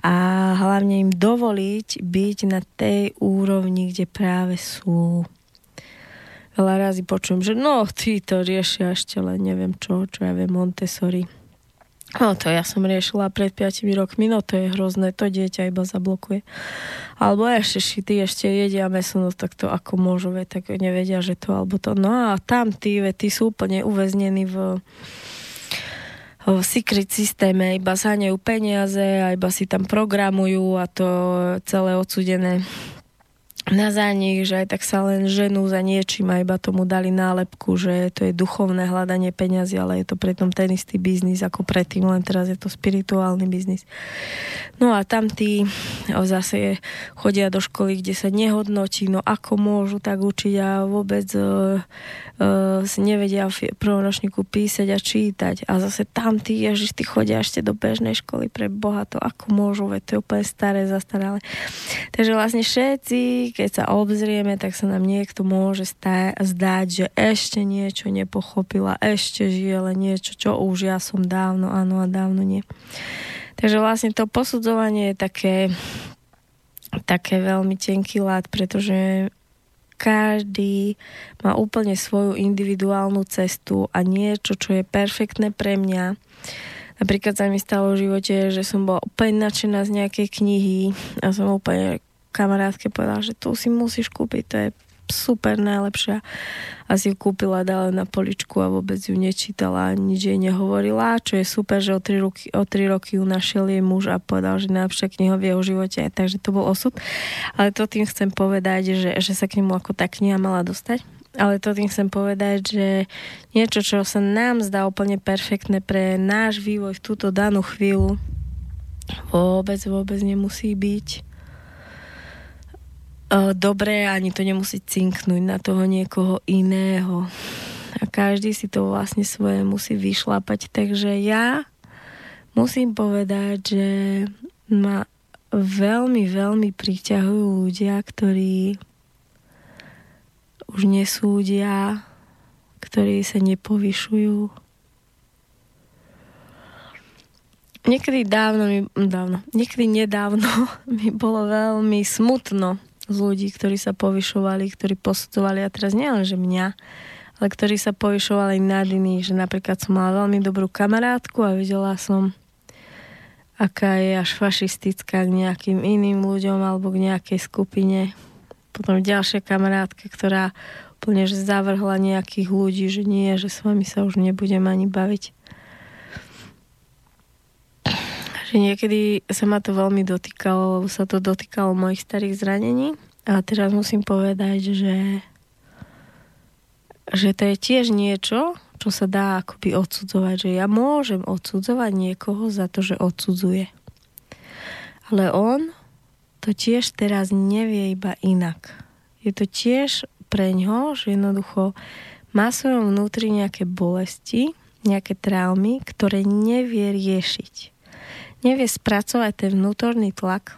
a hlavne im dovoliť byť na tej úrovni, kde práve sú. Veľa razy počujem, že no, tí to riešia ešte len neviem čo, čo ja viem, Montessori. No to ja som riešila pred 5 rokmi, no to je hrozné, to dieťa iba zablokuje. Alebo ešte šity, ešte jedia meso, no tak to ako môžu, tak nevedia, že to alebo to. No a tam tí, veď, tí sú úplne uväznení v v secret systéme, iba zháňajú peniaze a iba si tam programujú a to celé odsudené na za nich, že aj tak sa len ženú za niečím a iba tomu dali nálepku, že to je duchovné hľadanie peňazí, ale je to preto ten istý biznis ako predtým, len teraz je to spirituálny biznis. No a tam tí zase chodia do školy, kde sa nehodnotí, no ako môžu tak učiť a vôbec uh, uh, nevedia v prvom ročníku písať a čítať. A zase tam tí, ježiš, tí chodia ešte do bežnej školy pre Boha, to ako môžu, veď to je úplne staré, zastaralé. Takže vlastne všetci, keď sa obzrieme, tak sa nám niekto môže stá- zdať, že ešte niečo nepochopila, ešte žije len niečo, čo už ja som dávno, áno a dávno nie. Takže vlastne to posudzovanie je také, také veľmi tenký lát, pretože každý má úplne svoju individuálnu cestu a niečo, čo je perfektné pre mňa. Napríklad sa mi stalo v živote, že som bola úplne nadšená z nejakej knihy a som úplne kamarátke povedala, že tu si musíš kúpiť, to je super najlepšia a si ju kúpila, dala na poličku a vôbec ju nečítala, nič jej nehovorila, čo je super, že o 3 roky, o 3 roky ju našiel jej muž a povedal, že najlepšia kniha v jeho živote, takže to bol osud. Ale to tým chcem povedať, že, že sa k nemu ako tá kniha mala dostať. Ale to tým chcem povedať, že niečo, čo sa nám zdá úplne perfektné pre náš vývoj v túto danú chvíľu, vôbec, vôbec nemusí byť dobré, ani to nemusí cinknúť na toho niekoho iného. A každý si to vlastne svoje musí vyšlapať. Takže ja musím povedať, že ma veľmi, veľmi priťahujú ľudia, ktorí už nesúdia, ktorí sa nepovyšujú. Niekedy dávno mi, dávno, niekedy nedávno (laughs) mi bolo veľmi smutno ľudí, ktorí sa povyšovali, ktorí posudzovali, a teraz nielen, že mňa, ale ktorí sa povyšovali nad iných, že napríklad som mala veľmi dobrú kamarátku a videla som, aká je až fašistická k nejakým iným ľuďom alebo k nejakej skupine. Potom ďalšia kamarátka, ktorá úplne že zavrhla nejakých ľudí, že nie, že s vami sa už nebudem ani baviť že niekedy sa ma to veľmi dotýkalo, lebo sa to dotýkalo mojich starých zranení. A teraz musím povedať, že, že to je tiež niečo, čo sa dá akoby odsudzovať, že ja môžem odsudzovať niekoho za to, že odsudzuje. Ale on to tiež teraz nevie iba inak. Je to tiež pre ňo, že jednoducho má svojom vnútri nejaké bolesti, nejaké traumy, ktoré nevie riešiť nevie spracovať ten vnútorný tlak,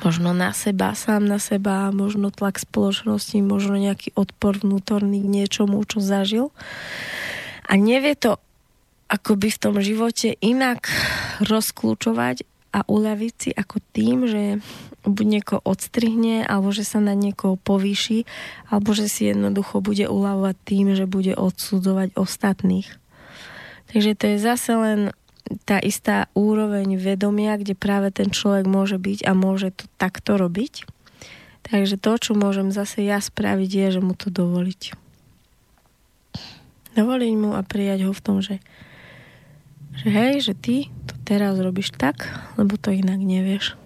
možno na seba, sám na seba, možno tlak spoločnosti, možno nejaký odpor vnútorný k niečomu, čo zažil. A nevie to akoby v tom živote inak rozklúčovať a uľaviť si ako tým, že buď niekoho odstrihne, alebo že sa na niekoho povýši, alebo že si jednoducho bude uľavovať tým, že bude odsudzovať ostatných. Takže to je zase len tá istá úroveň vedomia, kde práve ten človek môže byť a môže to takto robiť. Takže to, čo môžem zase ja spraviť, je, že mu to dovoliť. Dovoliť mu a prijať ho v tom, že, že hej, že ty to teraz robíš tak, lebo to inak nevieš.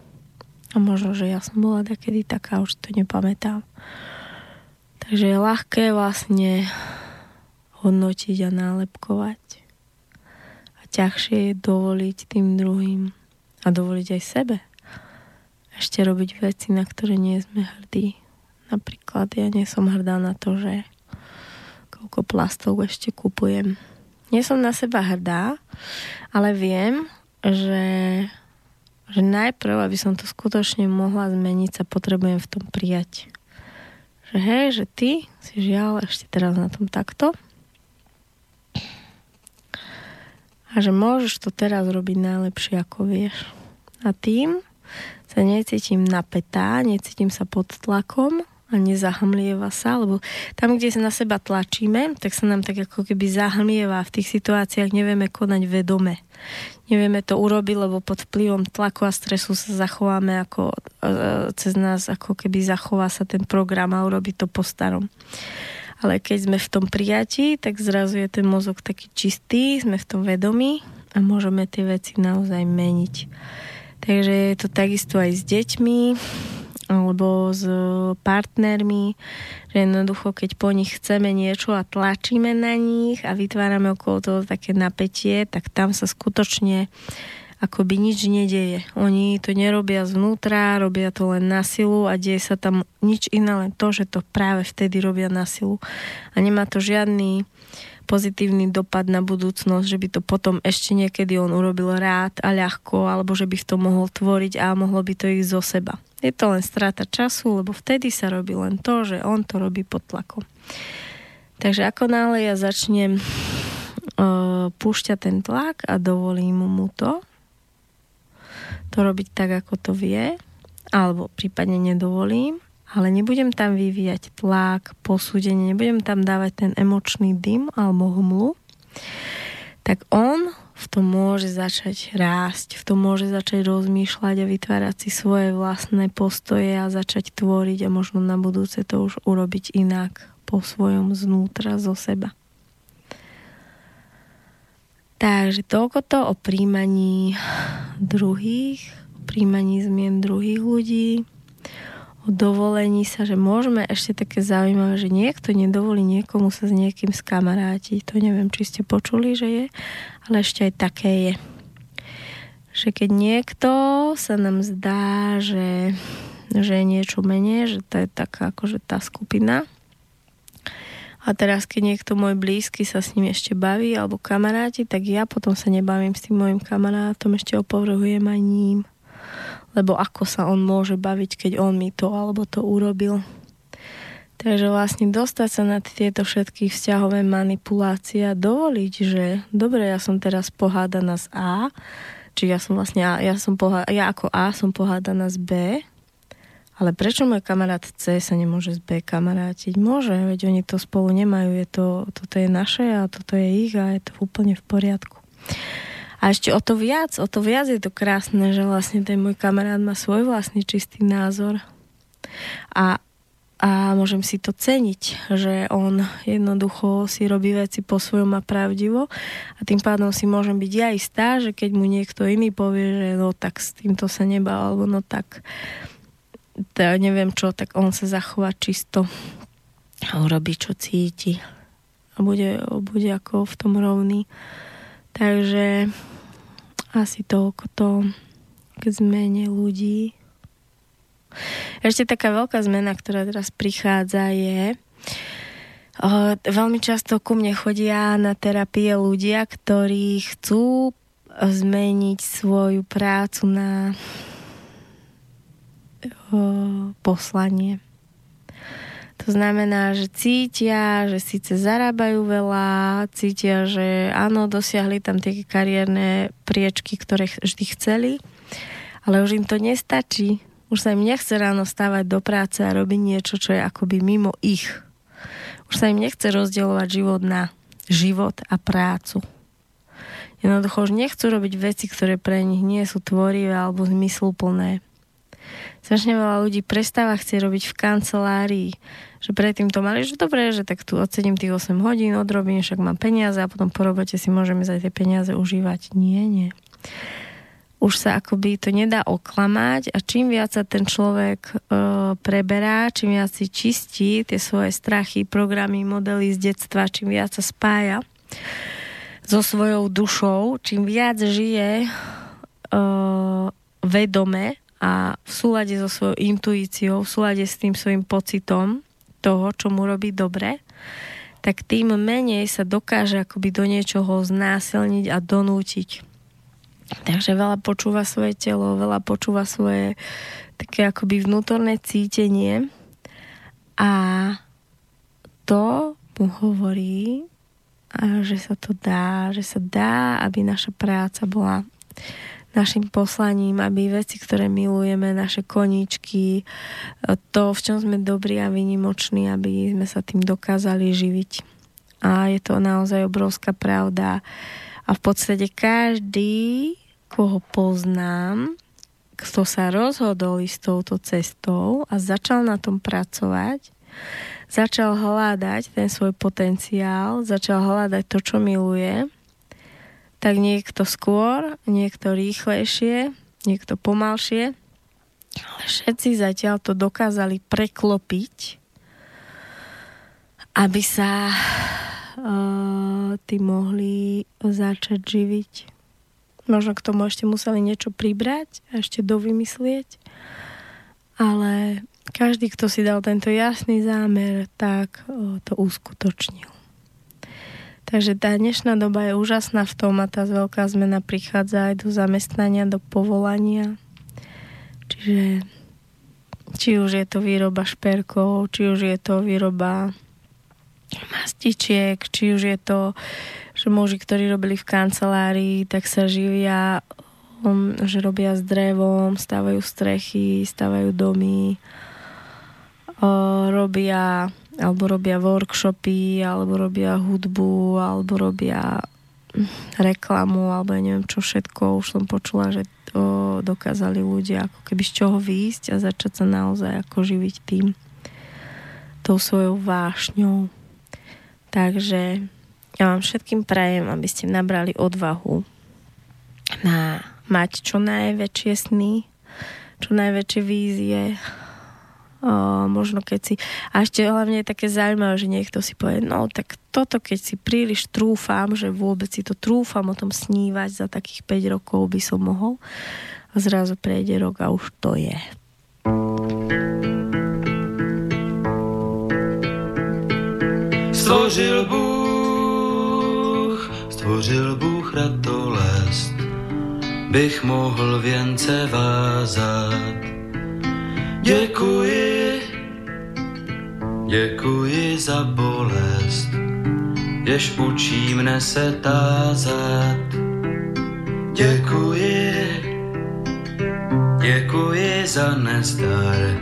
A možno, že ja som bola takedy taká, už to nepamätám. Takže je ľahké vlastne hodnotiť a nálepkovať ťažšie je dovoliť tým druhým a dovoliť aj sebe. Ešte robiť veci, na ktoré nie sme hrdí. Napríklad ja nie som hrdá na to, že koľko plastov ešte kupujem. Nie som na seba hrdá, ale viem, že, že najprv, aby som to skutočne mohla zmeniť, sa potrebujem v tom prijať. Že hej, že ty si žiaľ ešte teraz na tom takto, a že môžeš to teraz robiť najlepšie, ako vieš. A tým sa necítim napätá, necítim sa pod tlakom a nezahmlieva sa, lebo tam, kde sa na seba tlačíme, tak sa nám tak ako keby zahmlieva v tých situáciách nevieme konať vedome. Nevieme to urobiť, lebo pod vplyvom tlaku a stresu sa zachováme ako e, cez nás, ako keby zachová sa ten program a urobí to po starom ale keď sme v tom prijatí, tak zrazu je ten mozog taký čistý, sme v tom vedomí a môžeme tie veci naozaj meniť. Takže je to takisto aj s deťmi alebo s partnermi, že jednoducho, keď po nich chceme niečo a tlačíme na nich a vytvárame okolo toho také napätie, tak tam sa skutočne akoby nič nedeje. Oni to nerobia zvnútra, robia to len na silu a deje sa tam nič iné, len to, že to práve vtedy robia na silu. A nemá to žiadny pozitívny dopad na budúcnosť, že by to potom ešte niekedy on urobil rád a ľahko, alebo že by v tom mohol tvoriť a mohlo by to ísť zo seba. Je to len strata času, lebo vtedy sa robí len to, že on to robí pod tlakom. Takže ako náhle ja začnem uh, púšťať ten tlak a dovolím mu to, to robiť tak, ako to vie, alebo prípadne nedovolím, ale nebudem tam vyvíjať tlak, posúdenie, nebudem tam dávať ten emočný dym alebo hmlu, tak on v tom môže začať rásť, v tom môže začať rozmýšľať a vytvárať si svoje vlastné postoje a začať tvoriť a možno na budúce to už urobiť inak po svojom znútra zo seba. Takže toľko to o príjmaní druhých, o príjmaní zmien druhých ľudí, o dovolení sa, že môžeme ešte také zaujímavé, že niekto nedovolí niekomu sa s niekým skamarátiť. To neviem, či ste počuli, že je, ale ešte aj také je. Že keď niekto sa nám zdá, že, že je niečo menej, že to je taká akože tá skupina, a teraz, keď niekto môj blízky sa s ním ešte baví, alebo kamaráti, tak ja potom sa nebavím s tým môjim kamarátom, ešte opovrhujem aj ním. Lebo ako sa on môže baviť, keď on mi to alebo to urobil. Takže vlastne dostať sa na tieto všetky vzťahové manipulácie a dovoliť, že dobre, ja som teraz pohádaná z A, či ja som vlastne ja, som pohá, ja ako A som pohádaná z B, Ale prečo môj kamarát C sa nemôže z B kamarátiť? Môže, veď oni to spolu nemajú. Je to, toto je naše a toto je ich a je to úplne v poriadku. A ešte o to viac, o to viac je to krásne, že vlastne ten môj kamarát má svoj vlastný čistý názor. A a môžem si to ceniť, že on jednoducho si robí veci po svojom a pravdivo a tým pádom si môžem byť ja istá, že keď mu niekto iný povie, že no tak s týmto sa nebá, alebo no tak to neviem čo, tak on sa zachová čisto a urobí čo cíti a bude, bude ako v tom rovný. Takže asi toľko to k zmene ľudí ešte taká veľká zmena, ktorá teraz prichádza je, o, veľmi často ku mne chodia na terapie ľudia, ktorí chcú zmeniť svoju prácu na poslanie. To znamená, že cítia, že síce zarábajú veľa, cítia, že áno, dosiahli tam tie kariérne priečky, ktoré vždy chceli, ale už im to nestačí. Už sa im nechce ráno stávať do práce a robiť niečo, čo je akoby mimo ich. Už sa im nechce rozdielovať život na život a prácu. Jednoducho už nechcú robiť veci, ktoré pre nich nie sú tvorivé alebo zmysluplné. Strašne veľa ľudí prestáva chcieť robiť v kancelárii. Že predtým to mali, že dobre, že tak tu odsedím tých 8 hodín, odrobím, však mám peniaze a potom po robote si môžeme za tie peniaze užívať. Nie, nie už sa akoby to nedá oklamať a čím viac sa ten človek e, preberá, čím viac si čistí tie svoje strachy, programy, modely z detstva, čím viac sa spája so svojou dušou, čím viac žije e, vedome a v súlade so svojou intuíciou, v súlade s tým svojim pocitom toho, čo mu robí dobre, tak tým menej sa dokáže akoby do niečoho znásilniť a donútiť. Takže veľa počúva svoje telo, veľa počúva svoje také akoby vnútorné cítenie. A to mu hovorí, že sa to dá, že sa dá, aby naša práca bola našim poslaním, aby veci, ktoré milujeme, naše koníčky, to, v čom sme dobrí a vynimoční, aby sme sa tým dokázali živiť. A je to naozaj obrovská pravda a v podstate každý, koho poznám, kto sa rozhodol ísť touto cestou a začal na tom pracovať, začal hľadať ten svoj potenciál, začal hľadať to, čo miluje, tak niekto skôr, niekto rýchlejšie, niekto pomalšie, ale všetci zatiaľ to dokázali preklopiť, aby sa tí mohli začať živiť. Možno k tomu ešte museli niečo pribrať ešte dovymyslieť, ale každý, kto si dal tento jasný zámer, tak to uskutočnil. Takže tá dnešná doba je úžasná v tom a tá veľká zmena prichádza aj do zamestnania, do povolania. Čiže či už je to výroba šperkov, či už je to výroba mastičiek, či už je to, že muži, ktorí robili v kancelárii, tak sa živia, um, že robia s drevom, stávajú strechy, stávajú domy, uh, robia alebo robia workshopy, alebo robia hudbu, alebo robia reklamu, alebo ja neviem čo všetko. Už som počula, že to dokázali ľudia ako keby z čoho výjsť a začať sa naozaj ako živiť tým tou svojou vášňou. Takže ja vám všetkým prajem, aby ste nabrali odvahu na mať čo najväčšie sny, čo najväčšie vízie. Možno keď si... A ešte hlavne je také zaujímavé, že niekto si povie, no tak toto keď si príliš trúfam, že vôbec si to trúfam o tom snívať za takých 5 rokov by som mohol. A zrazu prejde rok a už to je. Stvořil Bůh, stvořil Bůh ratolest, bych mohl věnce vázat. Děkuji, děkuji za bolest, jež učí mne se tázat. Děkuji, děkuji za nezdar,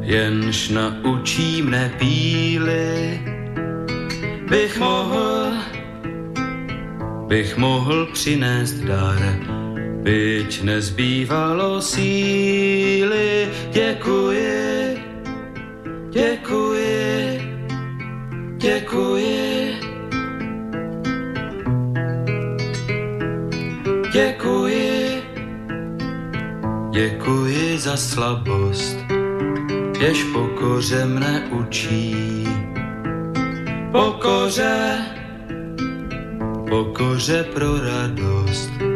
jenž naučí mne píly, bych mohl, bych mohl přinést dar, byť nezbývalo síly. Děkuji, děkuji, děkuji. Děkuji, děkuji za slabost, jež pokoře mne učí. Pokoře, pokoře pro radost,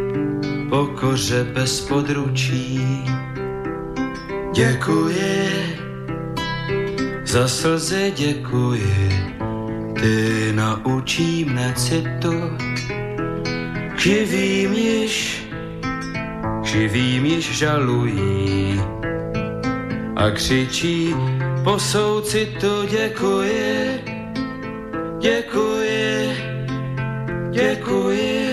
pokoře bez područí. Děkuji, za slzy děkuji, ty naučí mne citu, živým již, živým již žalují a křičí po soucitu děkuji, děkuji, děkuji.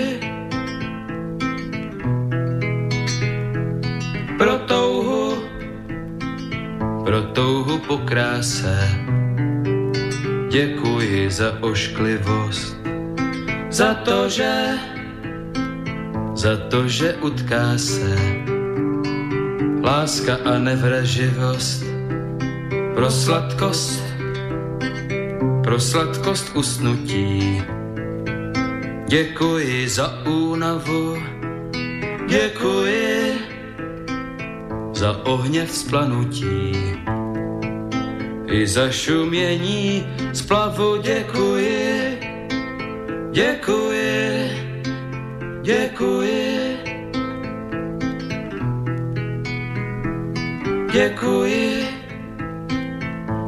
Pro touhu, pro touhu po kráse, děkuji za ošklivost, za to, že, za to, že utká se láska a nevraživost pro sladkost, pro sladkost usnutí. Děkuji za únavu, děkuji za ohně vzplanutí. I za šumění splavu děkuji, děkuji, děkuji. Děkuji,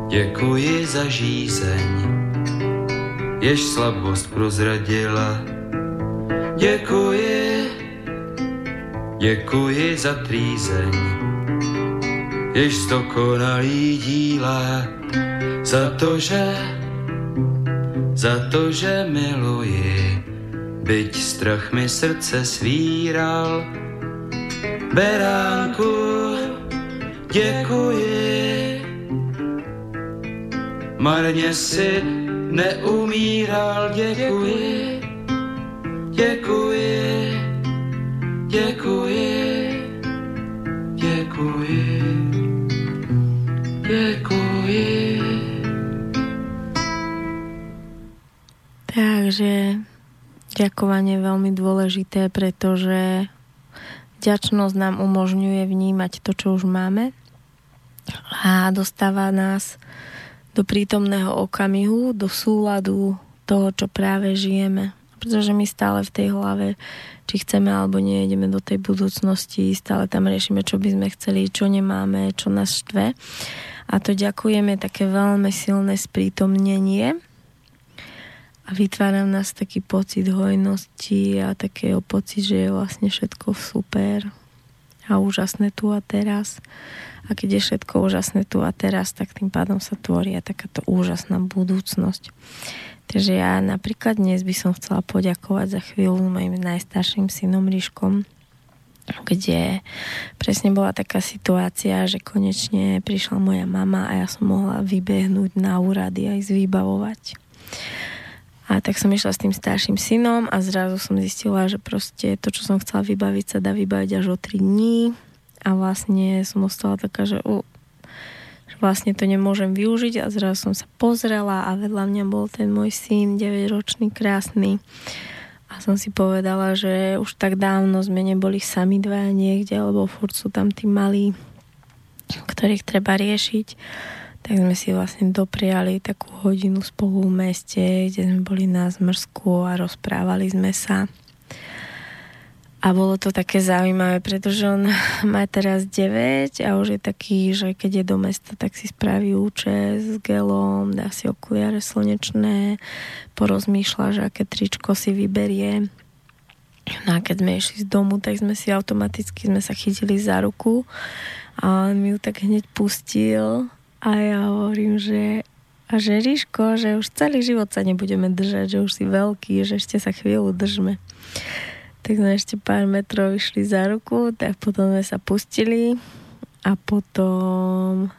děkuji za žízeň, jež slabost prozradila. Děkuji, děkuji za trýzeň, jež zdokonalý díla. Za to, že, za to, že miluji, byť strach mi srdce svíral. Beránku, děkuji. Marně si neumíral, děkuji, děkuji, děkuji, Takže ďakovanie je veľmi dôležité, pretože vďačnosť nám umožňuje vnímať to, čo už máme a dostáva nás do prítomného okamihu, do súladu toho, čo práve žijeme. Pretože my stále v tej hlave, či chceme alebo nie, ideme do tej budúcnosti, stále tam riešime, čo by sme chceli, čo nemáme, čo nás štve. A to ďakujeme také veľmi silné sprítomnenie, a vytvára v nás taký pocit hojnosti a takého pocit, že je vlastne všetko super a úžasné tu a teraz. A keď je všetko úžasné tu a teraz, tak tým pádom sa tvorí aj takáto úžasná budúcnosť. Takže ja napríklad dnes by som chcela poďakovať za chvíľu mojim najstarším synom Ríškom, kde presne bola taká situácia, že konečne prišla moja mama a ja som mohla vybehnúť na úrady aj zvýbavovať. A tak som išla s tým starším synom a zrazu som zistila, že proste to, čo som chcela vybaviť, sa dá vybaviť až o 3 dní. A vlastne som ostala taká, že, uh, že vlastne to nemôžem využiť a zrazu som sa pozrela a vedľa mňa bol ten môj syn, 9-ročný, krásny. A som si povedala, že už tak dávno sme neboli sami dvaja niekde, lebo furt sú tam tí malí, ktorých treba riešiť tak sme si vlastne dopriali takú hodinu spolu v meste, kde sme boli na zmrzku a rozprávali sme sa. A bolo to také zaujímavé, pretože on (laughs) má teraz 9 a už je taký, že keď je do mesta, tak si spraví účes s gelom, dá si okuliare slnečné, porozmýšľa, že aké tričko si vyberie. No a keď sme išli z domu, tak sme si automaticky sme sa chytili za ruku a on mi ju tak hneď pustil a ja hovorím, že a že Ríško, že už celý život sa nebudeme držať, že už si veľký, že ešte sa chvíľu držme. Tak sme ešte pár metrov išli za ruku, tak potom sme sa pustili a potom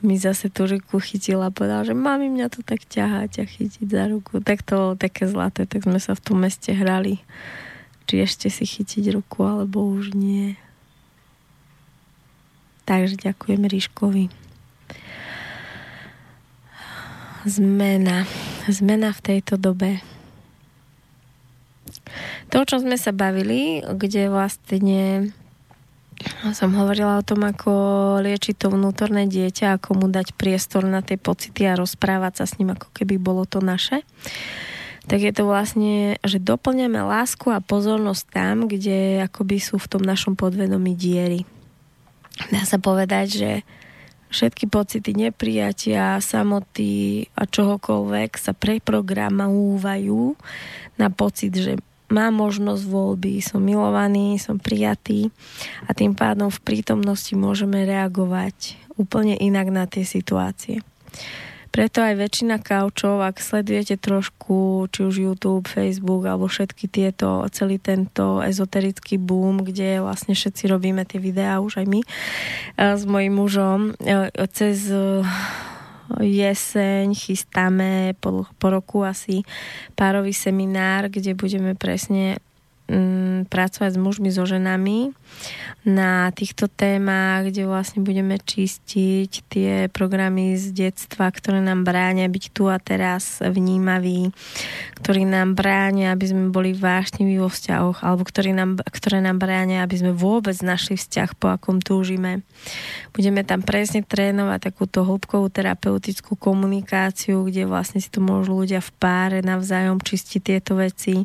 mi zase tú ruku chytila a povedala, že mami mňa to tak ťahať a chytiť za ruku. Tak to bolo také zlaté, tak sme sa v tom meste hrali. Či ešte si chytiť ruku, alebo už nie. Takže ďakujem Ríškovi. Zmena. Zmena v tejto dobe. To, o čom sme sa bavili, kde vlastne som hovorila o tom, ako liečiť to vnútorné dieťa, ako mu dať priestor na tie pocity a rozprávať sa s ním, ako keby bolo to naše. Tak je to vlastne, že doplňame lásku a pozornosť tam, kde akoby sú v tom našom podvedomí diery. Dá sa povedať, že všetky pocity neprijatia, samoty a čohokoľvek sa preprogramujú na pocit, že mám možnosť voľby, som milovaný, som prijatý a tým pádom v prítomnosti môžeme reagovať úplne inak na tie situácie. Preto aj väčšina kaučov, ak sledujete trošku, či už YouTube, Facebook alebo všetky tieto, celý tento ezoterický boom, kde vlastne všetci robíme tie videá, už aj my, s mojim mužom, cez jeseň chystáme po, po roku asi párový seminár, kde budeme presne mm, pracovať s mužmi, so ženami na týchto témach, kde vlastne budeme čistiť tie programy z detstva, ktoré nám bránia byť tu a teraz vnímaví, ktorí nám bránia, aby sme boli vášniví vo vzťahoch, alebo ktorí nám, ktoré nám bránia, aby sme vôbec našli vzťah, po akom túžime. Budeme tam presne trénovať takúto hĺbkovú terapeutickú komunikáciu, kde vlastne si to môžu ľudia v páre navzájom čistiť tieto veci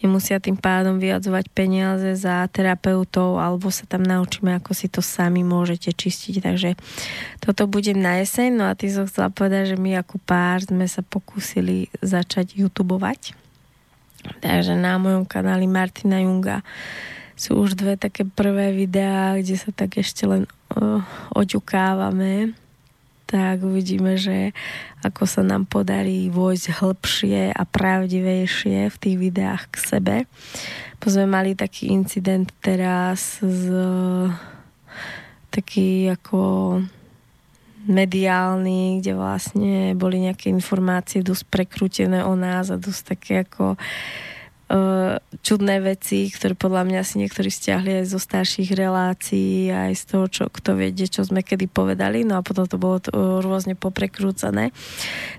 nemusia tým pádom vyjadzovať peniaze za terapeutov alebo sa tam naučíme, ako si to sami môžete čistiť. Takže toto bude na jeseň. No a ty som chcela povedať, že my ako pár sme sa pokúsili začať youtubovať. Takže na mojom kanáli Martina Junga sú už dve také prvé videá, kde sa tak ešte len uh, oťukávame tak uvidíme, že ako sa nám podarí vojsť hĺbšie a pravdivejšie v tých videách k sebe. Po sme mali taký incident teraz z taký ako mediálny, kde vlastne boli nejaké informácie dosť prekrútené o nás a dosť také ako uh, čudné veci, ktoré podľa mňa si niektorí stiahli aj zo starších relácií, aj z toho, čo kto vie, čo sme kedy povedali, no a potom to bolo to, uh, rôzne poprekrúcané.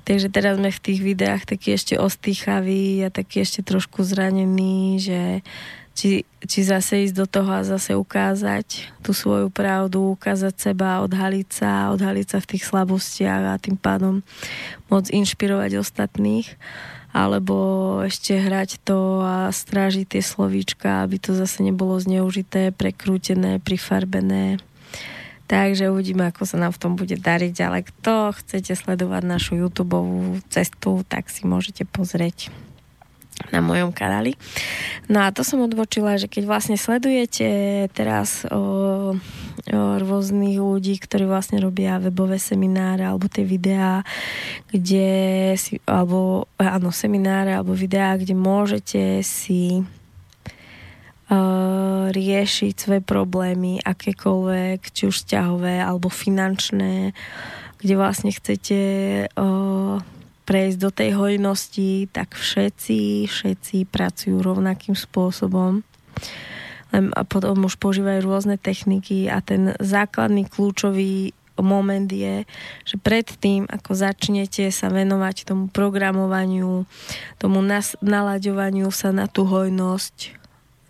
Takže teraz sme v tých videách taký ešte ostýchaví a taký ešte trošku zranený, že či, či zase ísť do toho a zase ukázať tú svoju pravdu, ukázať seba, odhaliť sa, odhaliť sa v tých slabostiach a tým pádom môcť inšpirovať ostatných alebo ešte hrať to a strážiť tie slovíčka, aby to zase nebolo zneužité, prekrútené, prifarbené. Takže uvidíme, ako sa nám v tom bude dariť, ale kto chcete sledovať našu YouTube cestu, tak si môžete pozrieť na mojom kanáli. No a to som odvočila, že keď vlastne sledujete teraz o, o rôznych ľudí, ktorí vlastne robia webové semináre alebo tie videá, kde si, alebo áno, semináre alebo videá, kde môžete si riešiť svoje problémy, akékoľvek, či už vzťahové alebo finančné, kde vlastne chcete uh, prejsť do tej hojnosti, tak všetci, všetci pracujú rovnakým spôsobom. A potom už používajú rôzne techniky a ten základný kľúčový moment je, že predtým, ako začnete sa venovať tomu programovaniu, tomu nas- nalaďovaniu sa na tú hojnosť,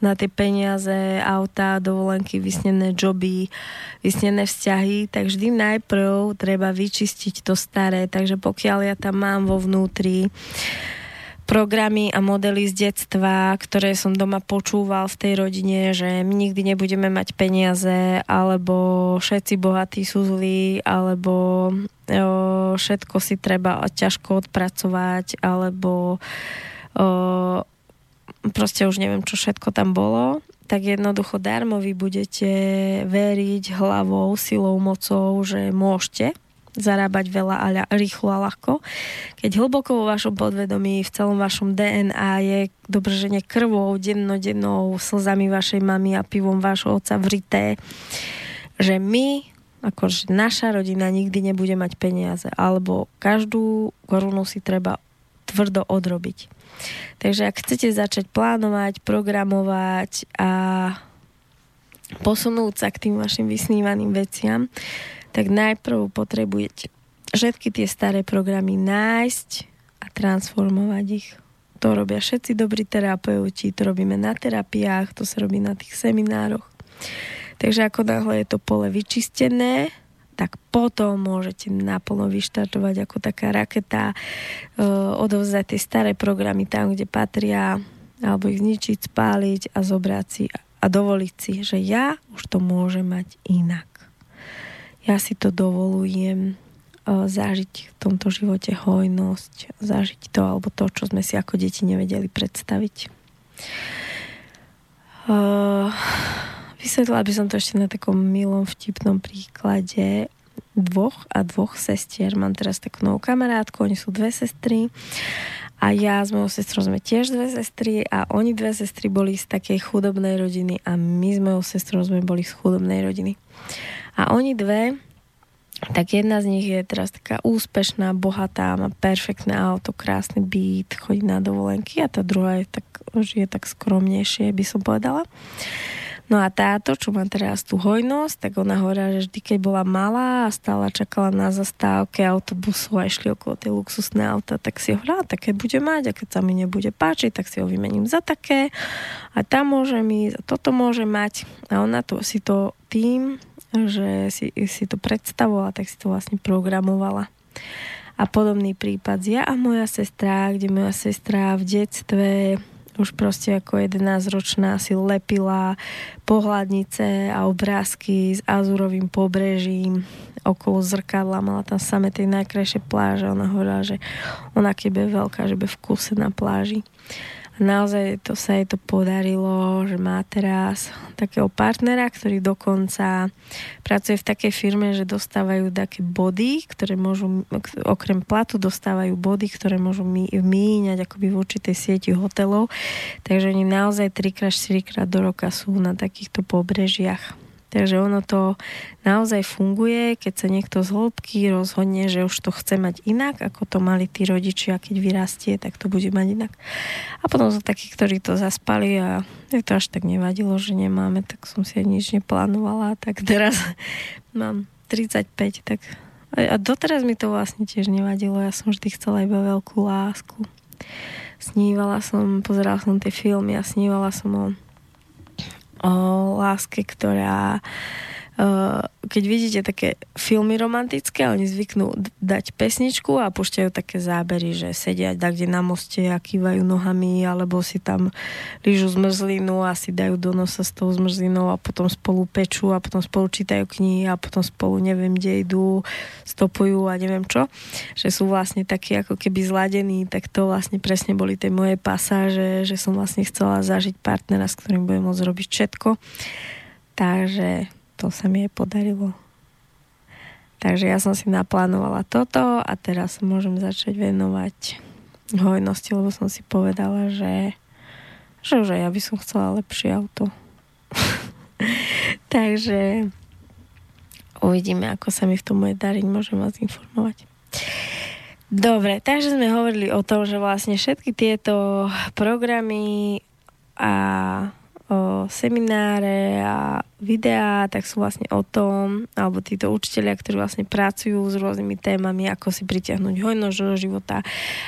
na tie peniaze, auta, dovolenky, vysnené joby, vysnené vzťahy, tak vždy najprv treba vyčistiť to staré. Takže pokiaľ ja tam mám vo vnútri programy a modely z detstva, ktoré som doma počúval v tej rodine, že my nikdy nebudeme mať peniaze, alebo všetci bohatí sú zlí, alebo o, všetko si treba ťažko odpracovať, alebo o, proste už neviem, čo všetko tam bolo, tak jednoducho darmo vy budete veriť hlavou, silou, mocou, že môžete zarábať veľa a rýchlo a ľahko. Keď hlboko vo vašom podvedomí, v celom vašom DNA je dobrženie krvou, dennodennou, slzami vašej mamy a pivom vášho otca vrité, že my akože naša rodina nikdy nebude mať peniaze, alebo každú korunu si treba tvrdo odrobiť. Takže ak chcete začať plánovať, programovať a posunúť sa k tým vašim vysnívaným veciam, tak najprv potrebujete všetky tie staré programy nájsť a transformovať ich. To robia všetci dobrí terapeuti, to robíme na terapiách, to sa robí na tých seminároch. Takže ako náhle je to pole vyčistené, tak potom môžete naplno vyštartovať ako taká raketa, uh, odovzdať tie staré programy tam, kde patria, alebo ich zničiť, spáliť a zobrať si a dovoliť si, že ja už to môžem mať inak. Ja si to dovolujem uh, zažiť v tomto živote hojnosť, zažiť to alebo to, čo sme si ako deti nevedeli predstaviť. Uh, Vysvetlila by som to ešte na takom milom vtipnom príklade dvoch a dvoch sestier. Mám teraz takú novú kamarátku, oni sú dve sestry a ja s mojou sestrou sme tiež dve sestry a oni dve sestry boli z takej chudobnej rodiny a my s mojou sestrou sme boli z chudobnej rodiny. A oni dve tak jedna z nich je teraz taká úspešná, bohatá, má perfektné auto, krásny byt, chodí na dovolenky a tá druhá je tak, žije tak skromnejšie, by som povedala. No a táto, čo má teraz tú hojnosť, tak ona hovorila, že vždy, keď bola malá a stála čakala na zastávke autobusu a išli okolo tie luxusné auta, tak si hovorila, také bude mať a keď sa mi nebude páčiť, tak si ho vymením za také a tam môže ísť toto môže mať. A ona to si to tým, že si, si to predstavovala, tak si to vlastne programovala. A podobný prípad ja a moja sestra, kde moja sestra v detstve už proste ako 11-ročná si lepila pohľadnice a obrázky s azurovým pobrežím okolo zrkadla, mala tam same tej najkrajšie pláže. Ona hovorila, že ona keby je veľká, že by v kuse na pláži naozaj to sa jej to podarilo, že má teraz takého partnera, ktorý dokonca pracuje v takej firme, že dostávajú také body, ktoré môžu, okrem platu dostávajú body, ktoré môžu míňať akoby v určitej sieti hotelov. Takže oni naozaj 3 4 krát do roka sú na takýchto pobrežiach Takže ono to naozaj funguje, keď sa niekto z hĺbky rozhodne, že už to chce mať inak, ako to mali tí rodičia, keď vyrastie, tak to bude mať inak. A potom sú takí, ktorí to zaspali a je to až tak nevadilo, že nemáme, tak som si nič neplánovala. Tak teraz (laughs) mám 35, tak a doteraz mi to vlastne tiež nevadilo. Ja som vždy chcela iba veľkú lásku. Snívala som, pozerala som tie filmy a snívala som o o láske, ktorá keď vidíte také filmy romantické, oni zvyknú dať pesničku a pušťajú také zábery, že sedia kde na moste a kývajú nohami, alebo si tam lížu zmrzlinu a si dajú do nosa s tou zmrzlinou a potom spolu pečú a potom spolu čítajú knihy a potom spolu neviem, kde idú, stopujú a neviem čo. Že sú vlastne takí ako keby zladení, tak to vlastne presne boli tie moje pasáže, že som vlastne chcela zažiť partnera, s ktorým budem môcť robiť všetko. Takže to sa mi jej podarilo. Takže ja som si naplánovala toto a teraz môžem začať venovať hojnosti, lebo som si povedala, že, že už ja by som chcela lepšie auto. (laughs) Takže uvidíme, ako sa mi v tom bude dariť, môžem vás informovať. Dobre, takže sme hovorili o tom, že vlastne všetky tieto programy a semináre a videá, tak sú vlastne o tom, alebo títo učiteľia, ktorí vlastne pracujú s rôznymi témami, ako si pritiahnuť hojnosť do života,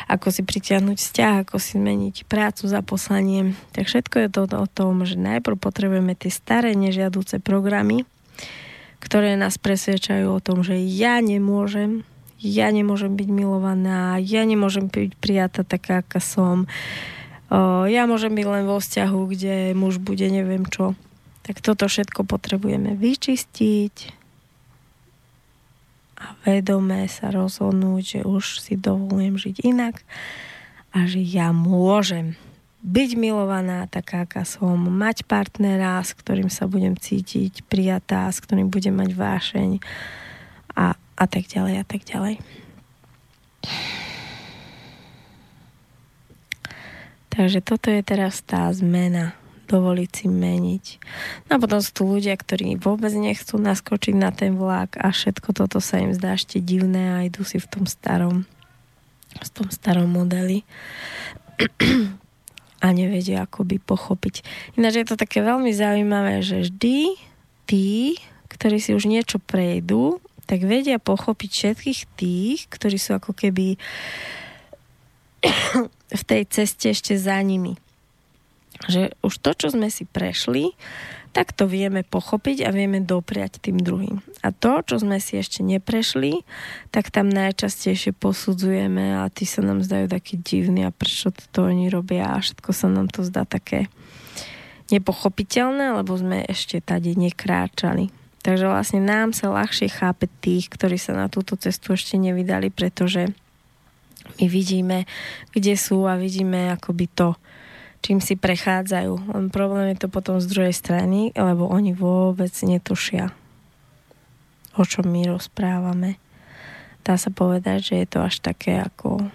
ako si pritiahnuť vzťah, ako si zmeniť prácu za poslanie. Tak všetko je to o tom, že najprv potrebujeme tie staré nežiaduce programy, ktoré nás presvedčajú o tom, že ja nemôžem, ja nemôžem byť milovaná, ja nemôžem byť prijatá taká, aká som, ja môžem byť len vo vzťahu, kde muž bude neviem čo. Tak toto všetko potrebujeme vyčistiť a vedome sa rozhodnúť, že už si dovolujem žiť inak a že ja môžem byť milovaná taká, aká som, mať partnera, s ktorým sa budem cítiť prijatá, s ktorým budem mať vášeň a, a tak ďalej a tak ďalej. Takže toto je teraz tá zmena dovoliť si meniť. No a potom sú tu ľudia, ktorí vôbec nechcú naskočiť na ten vlak a všetko toto sa im zdá ešte divné a idú si v tom starom v tom starom modeli (clears throat) a nevedia akoby pochopiť. Ináč je to také veľmi zaujímavé, že vždy tí, ktorí si už niečo prejdú, tak vedia pochopiť všetkých tých, ktorí sú ako keby (coughs) v tej ceste ešte za nimi že už to, čo sme si prešli, tak to vieme pochopiť a vieme dopriať tým druhým. A to, čo sme si ešte neprešli, tak tam najčastejšie posudzujeme a tí sa nám zdajú takí divní a prečo to oni robia a všetko sa nám to zdá také nepochopiteľné, lebo sme ešte tady nekráčali. Takže vlastne nám sa ľahšie chápe tých, ktorí sa na túto cestu ešte nevydali, pretože my vidíme, kde sú a vidíme akoby to, čím si prechádzajú. Len problém je to potom z druhej strany, lebo oni vôbec netušia, o čom my rozprávame. Dá sa povedať, že je to až také ako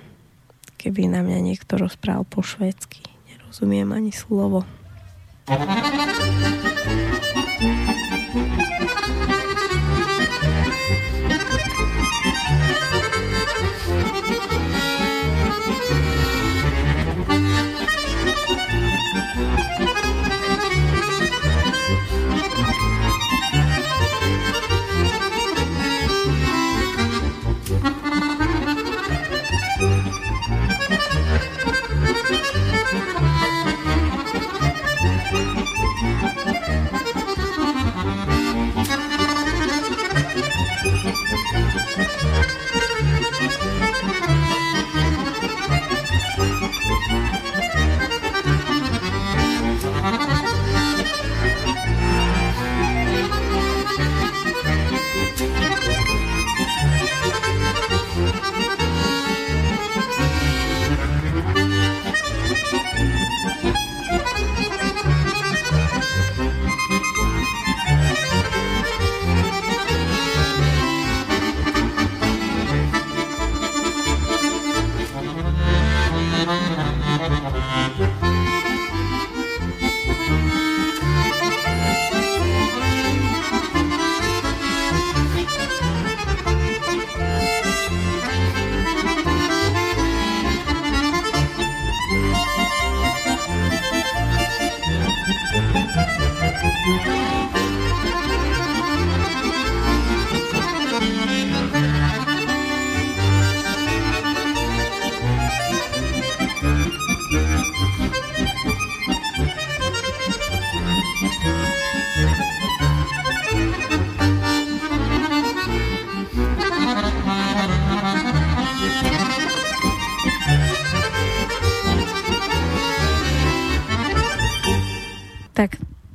keby na mňa niekto rozprával po švédsky. Nerozumiem ani slovo.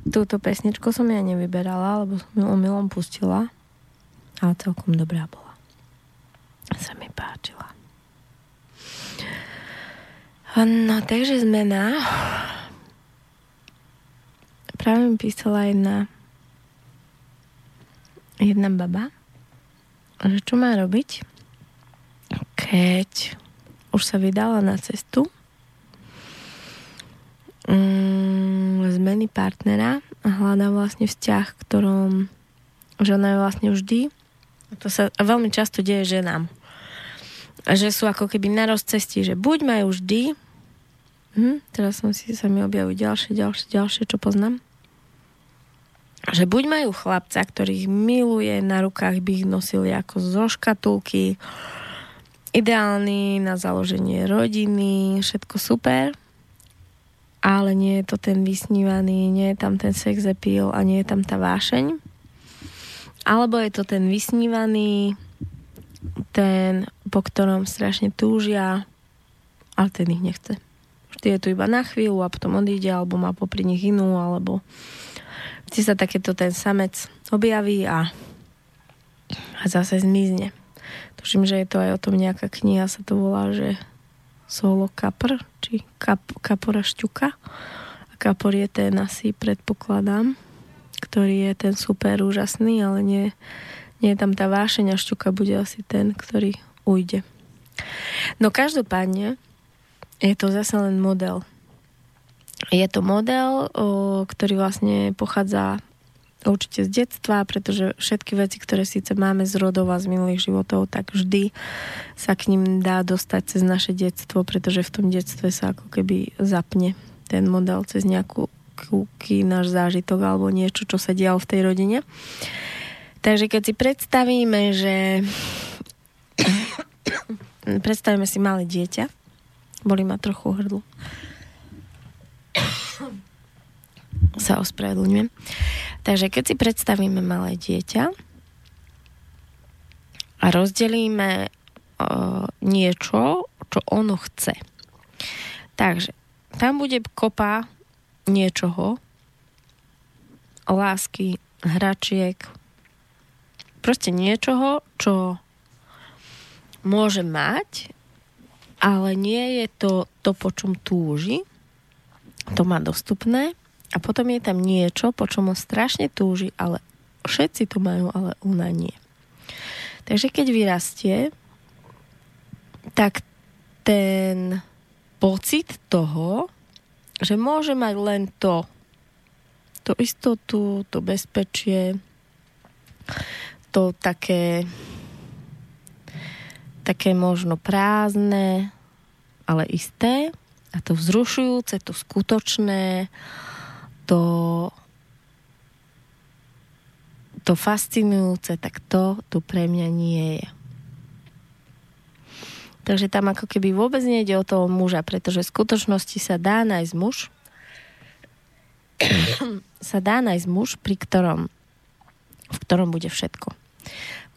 Túto pesničku som ja nevyberala, lebo som ju omylom pustila. Ale celkom dobrá bola. Sa mi páčila. No, takže zmena. Práve mi písala jedna jedna baba, že čo má robiť, keď už sa vydala na cestu mm, zmeny partnera a hľadá vlastne vzťah, ktorom žena je vlastne vždy. To sa veľmi často deje ženám. Že sú ako keby na rozcestí, že buď majú vždy. Hm, teraz som si sa mi objavujú ďalšie, ďalšie, ďalšie, čo poznám. Že buď majú chlapca, ktorých miluje, na rukách by ich nosili ako zo škatulky, ideálny na založenie rodiny, všetko super, ale nie je to ten vysnívaný, nie je tam ten sex appeal a nie je tam tá vášeň. Alebo je to ten vysnívaný, ten, po ktorom strašne túžia, ale ten ich nechce. Vždy je tu iba na chvíľu a potom odíde, alebo má popri nich inú, alebo vždy sa takéto ten samec objaví a, a zase zmizne. Tuším, že je to aj o tom nejaká kniha, sa to volá, že solo kapr, či kap, kapora šťuka. A kapor je ten asi, predpokladám, ktorý je ten super úžasný, ale nie, nie je tam tá vášeň a šťuka bude asi ten, ktorý ujde. No každopádne je to zase len model. je to model, ktorý vlastne pochádza určite z detstva, pretože všetky veci, ktoré síce máme z rodov a z minulých životov, tak vždy sa k ním dá dostať cez naše detstvo, pretože v tom detstve sa ako keby zapne ten model cez nejakú kúky, náš zážitok alebo niečo, čo sa dialo v tej rodine. Takže keď si predstavíme, že (coughs) predstavíme si malé dieťa, boli ma trochu hrdlo sa ospravedlňujem. Takže keď si predstavíme malé dieťa a rozdelíme uh, niečo, čo ono chce. Takže tam bude kopa niečoho, lásky, hračiek, proste niečoho, čo môže mať, ale nie je to to, po čom túži, to má dostupné a potom je tam niečo, po čom on strašne túži, ale všetci to majú, ale ona nie. Takže keď vyrastie, tak ten pocit toho, že môže mať len to, to istotu, to bezpečie, to také také možno prázdne, ale isté a to vzrušujúce, to skutočné, to, to fascinujúce, tak to tu pre mňa nie je. Takže tam ako keby vôbec nejde o toho muža, pretože v skutočnosti sa dá nájsť muž, (coughs) sa dá nájsť muž, pri ktorom, v ktorom bude všetko.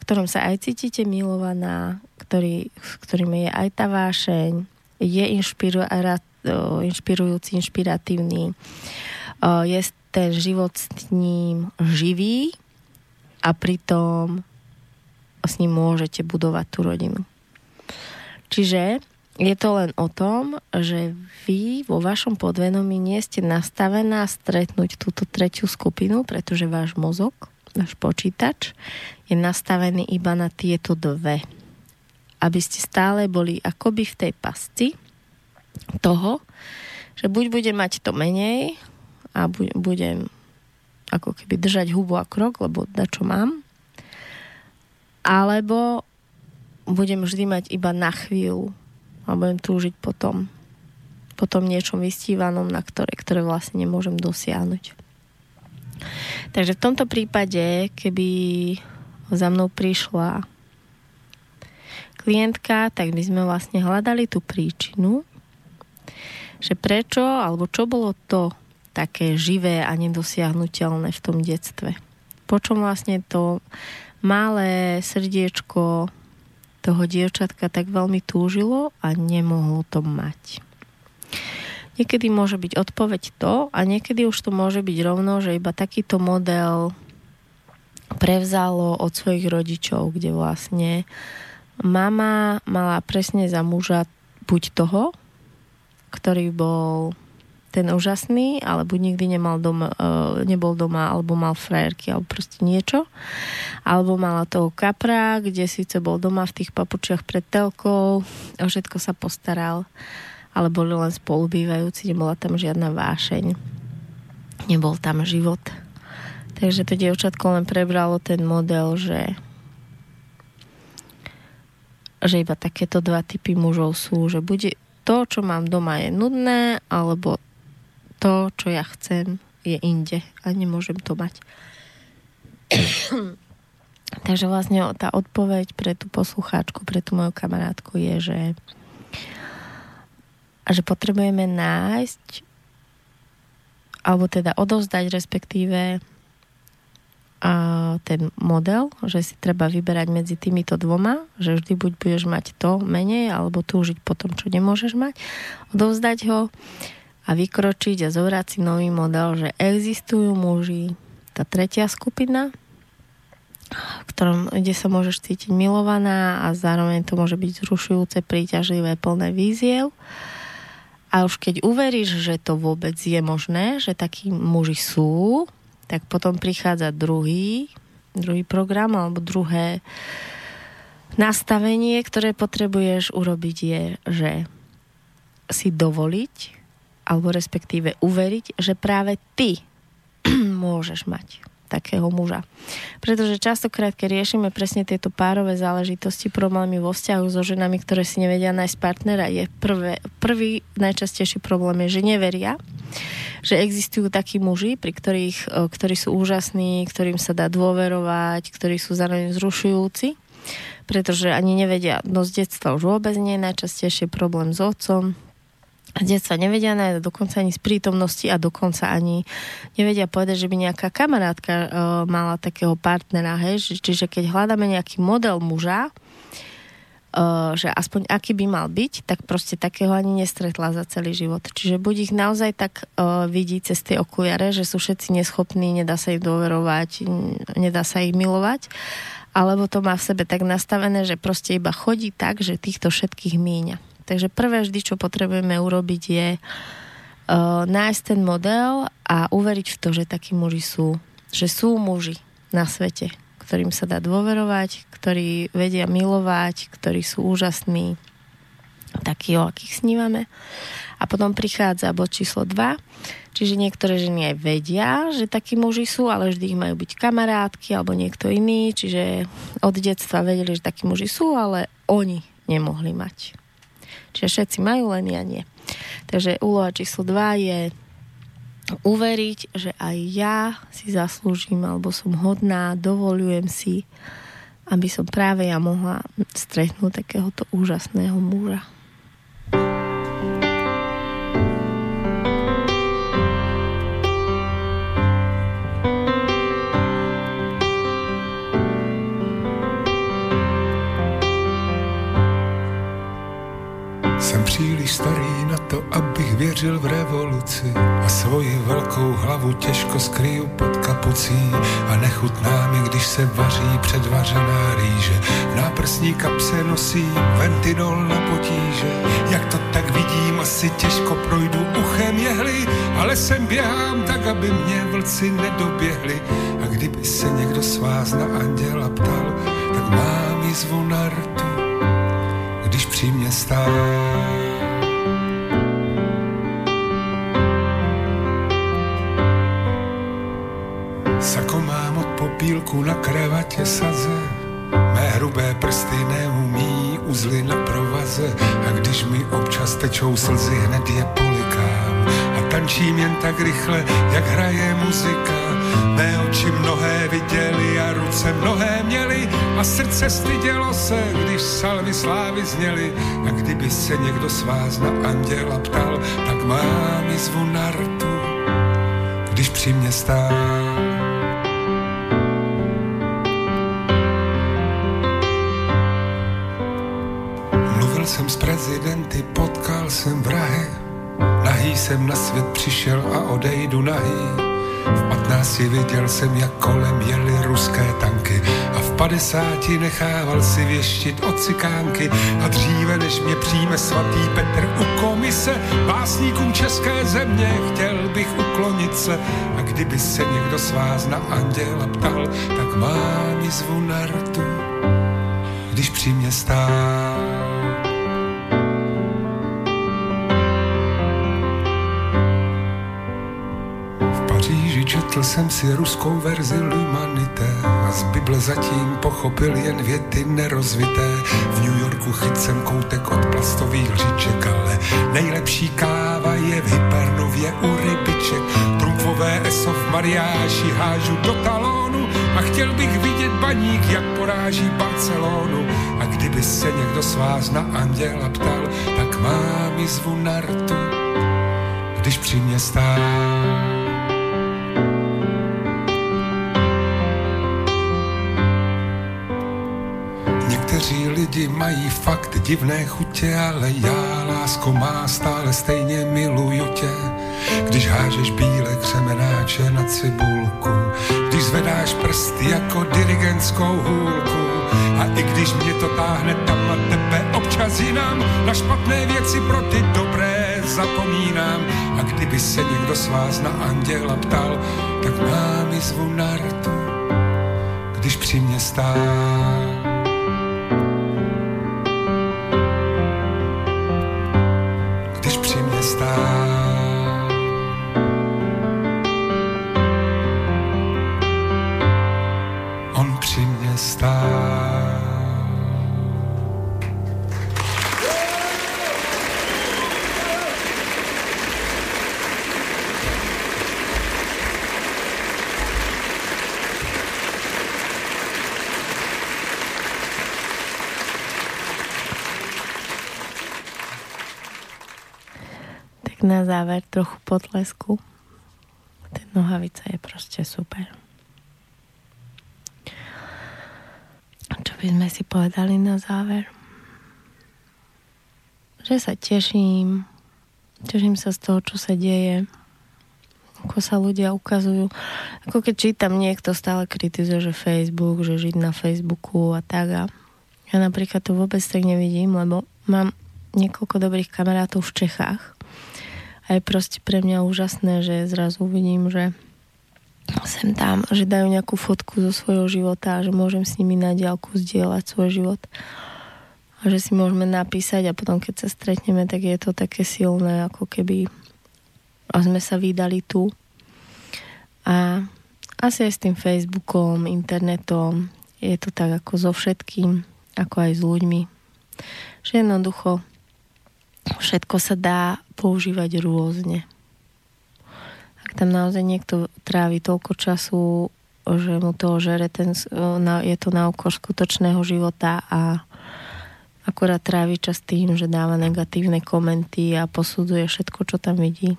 V ktorom sa aj cítite milovaná, ktorý, v ktorým je aj tá vášeň, je inšpirujúci, inšpiratívny, je ten život s ním živý a pritom s ním môžete budovať tú rodinu. Čiže je to len o tom, že vy vo vašom podvedomí nie ste nastavená stretnúť túto tretiu skupinu, pretože váš mozog, náš počítač je nastavený iba na tieto dve. Aby ste stále boli akoby v tej pasti toho, že buď bude mať to menej, a budem ako keby držať hubu a krok, lebo da čo mám. Alebo budem vždy mať iba na chvíľu a budem túžiť potom potom niečom vystívanom, na ktoré, ktoré vlastne nemôžem dosiahnuť. Takže v tomto prípade, keby za mnou prišla klientka, tak by sme vlastne hľadali tú príčinu, že prečo, alebo čo bolo to, také živé a nedosiahnutelné v tom detstve. Počom vlastne to malé srdiečko toho dievčatka tak veľmi túžilo a nemohlo to mať. Niekedy môže byť odpoveď to a niekedy už to môže byť rovno, že iba takýto model prevzalo od svojich rodičov, kde vlastne mama mala presne za muža buď toho, ktorý bol ten úžasný, alebo nikdy nemal doma, uh, nebol doma, alebo mal frajerky, alebo proste niečo. Alebo mala toho kapra, kde síce bol doma v tých papučiach pred telkou, o všetko sa postaral, ale boli len spolubývajúci, nebola tam žiadna vášeň. Nebol tam život. Takže to dievčatko len prebralo ten model, že že iba takéto dva typy mužov sú, že bude to, čo mám doma je nudné, alebo to, čo ja chcem, je inde a nemôžem to mať. (clears throat) Takže vlastne tá odpoveď pre tú poslucháčku, pre tú moju kamarátku je, že, že potrebujeme nájsť alebo teda odovzdať respektíve a ten model, že si treba vyberať medzi týmito dvoma, že vždy buď budeš mať to menej, alebo túžiť po tom, čo nemôžeš mať, odovzdať ho a vykročiť a zobrať si nový model, že existujú muži, tá tretia skupina, v ktorom, kde sa môžeš cítiť milovaná a zároveň to môže byť zrušujúce, príťažlivé, plné víziev. A už keď uveríš, že to vôbec je možné, že takí muži sú, tak potom prichádza druhý, druhý program alebo druhé nastavenie, ktoré potrebuješ urobiť je, že si dovoliť alebo respektíve uveriť, že práve ty (clears throat) môžeš mať takého muža. Pretože častokrát, keď riešime presne tieto párové záležitosti, problémy vo vzťahu so ženami, ktoré si nevedia nájsť partnera, je prvé, prvý najčastejší problém je, že neveria, že existujú takí muži, pri ktorých, e, ktorí sú úžasní, ktorým sa dá dôverovať, ktorí sú zároveň zrušujúci, pretože ani nevedia, no z detstva už vôbec nie, najčastejšie problém s otcom, detstva nevedia nájsť dokonca ani z prítomnosti a dokonca ani nevedia povedať, že by nejaká kamarátka uh, mala takého partnera, hej? Čiže keď hľadáme nejaký model muža, uh, že aspoň aký by mal byť, tak proste takého ani nestretla za celý život. Čiže buď ich naozaj tak uh, vidí cez tie okuliare, že sú všetci neschopní, nedá sa ich dôverovať, nedá sa ich milovať, alebo to má v sebe tak nastavené, že proste iba chodí tak, že týchto všetkých míňa. Takže prvé vždy, čo potrebujeme urobiť je uh, nájsť ten model a uveriť v to, že takí muži sú. Že sú muži na svete, ktorým sa dá dôverovať, ktorí vedia milovať, ktorí sú úžasní, takí, o akých snívame. A potom prichádza bod číslo 2, čiže niektoré ženy aj vedia, že takí muži sú, ale vždy ich majú byť kamarátky alebo niekto iný, čiže od detstva vedeli, že takí muži sú, ale oni nemohli mať. Čiže všetci majú, len ja nie. Takže úloha číslo 2 je uveriť, že aj ja si zaslúžim, alebo som hodná, dovolujem si, aby som práve ja mohla stretnúť takéhoto úžasného muža. Věřil v revoluci a svoji velkou hlavu těžko skryju pod kapucí a nechutná mi, když se vaří předvařená rýže. V náprsní kapse nosím ventinol na potíže, jak to tak vidím, asi těžko projdu uchem jehly, ale sem běhám tak, aby mě vlci nedoběhli a kdyby se někdo z vás na anděla ptal, tak mám jizvu na rtu, když při mě stál. Popílku na kravatě saze. Mé hrubé prsty neumí uzly na provaze a když mi občas tečou slzy, hned je polikám a tančím jen tak rychle, jak hraje muzika. Mé oči mnohé viděli a ruce mnohé měli a srdce stydělo se, když salvy slávy zněly. A kdyby se někdo z vás na anděla ptal, tak mám jizvu na rtu, když při mě stál. Jsem s prezidenty, potkal jsem vrahy. Nahý jsem na svět přišel a odejdu nahý. V patnácti viděl jsem, jak kolem jeli ruské tanky a v padesáti nechával si věštit od cikánky a dříve, než mě přijme svatý Petr u komise básníkům české země, chtěl bych uklonit se a kdyby se někdo z vás na anděla ptal, tak mám zvu na rtu, když při mě stál. Četl jsem si ruskou verzi L'Humanité a z Bible zatím pochopil jen věty nerozvité. V New Yorku chyt jsem koutek od plastových lžiček, ale nejlepší káva je v Hypernově u rybiček. Trumfové eso v mariáši hážu do talónu a chtěl bych vidět baník, jak poráží Barcelonu. A kdyby se někdo z vás na anděla ptal, tak mám jizvu na rtu, když při mě stál. Někteří lidi mají fakt divné chutě, ale já, lásko má, stále stejně miluju tě. Když hážeš bílé křemenáče na cibulku, když zvedáš prsty jako dirigentskou hůlku, a i když mě to táhne tam a tebe občas jinam, na špatné věci pro ty dobré zapomínám. A kdyby se někdo z vás na anděla ptal, tak mám jizvu na rtu, když při mě stál. Záver trochu potlesku. Ten nohavica je proste super. Čo by sme si povedali na záver? Že sa teším, teším sa z toho, čo sa deje, ako sa ľudia ukazujú. Ako keď čítam, niekto stále kritizuje, že Facebook, že žiť na Facebooku a tak. A ja napríklad to vôbec tak nevidím, lebo mám niekoľko dobrých kamarátov v Čechách a je proste pre mňa úžasné, že zrazu vidím, že sem tam, že dajú nejakú fotku zo svojho života a že môžem s nimi na diálku zdieľať svoj život a že si môžeme napísať a potom keď sa stretneme, tak je to také silné, ako keby a sme sa vydali tu. A asi aj s tým Facebookom, internetom, je to tak ako so všetkým, ako aj s ľuďmi. Že jednoducho všetko sa dá používať rôzne. Ak tam naozaj niekto trávi toľko času, že mu to žere, ten, je to na okor skutočného života a akorát trávi čas tým, že dáva negatívne komenty a posudzuje všetko, čo tam vidí.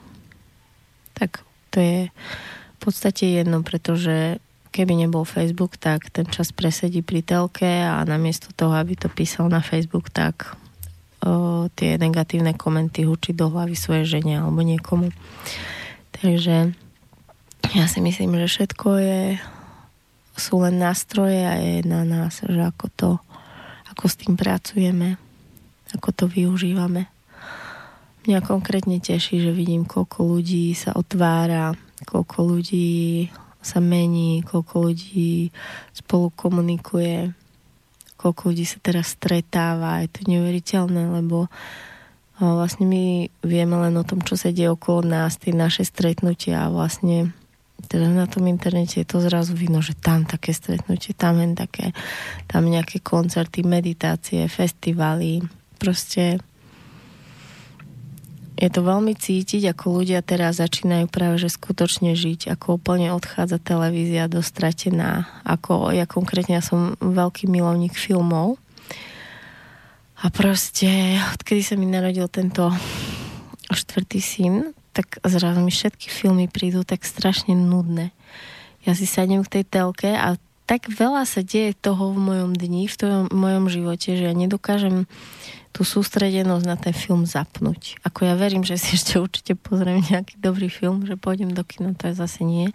Tak to je v podstate jedno, pretože keby nebol Facebook, tak ten čas presedí pri telke a namiesto toho, aby to písal na Facebook, tak tie negatívne komenty hučiť do hlavy svojej žene alebo niekomu. Takže ja si myslím, že všetko je sú len nástroje a je na nás, že ako to ako s tým pracujeme, ako to využívame. Mňa konkrétne teší, že vidím, koľko ľudí sa otvára, koľko ľudí sa mení, koľko ľudí spolu komunikuje, koľko ľudí sa teraz stretáva. Je to neuveriteľné, lebo vlastne my vieme len o tom, čo sa deje okolo nás, tie naše stretnutia a vlastne teda na tom internete je to zrazu vidno, že tam také stretnutie, tam len také, tam nejaké koncerty, meditácie, festivaly, proste je to veľmi cítiť, ako ľudia teraz začínajú práve že skutočne žiť, ako úplne odchádza televízia dostratená, ako ja konkrétne ja som veľký milovník filmov a proste odkedy sa mi narodil tento štvrtý syn, tak zrazu mi všetky filmy prídu tak strašne nudné. Ja si sadnem k tej telke a tak veľa sa deje toho v mojom dni, v tom mojom živote, že ja nedokážem tú sústredenosť na ten film zapnúť. Ako ja verím, že si ešte určite pozriem nejaký dobrý film, že pôjdem do kina, to je zase nie.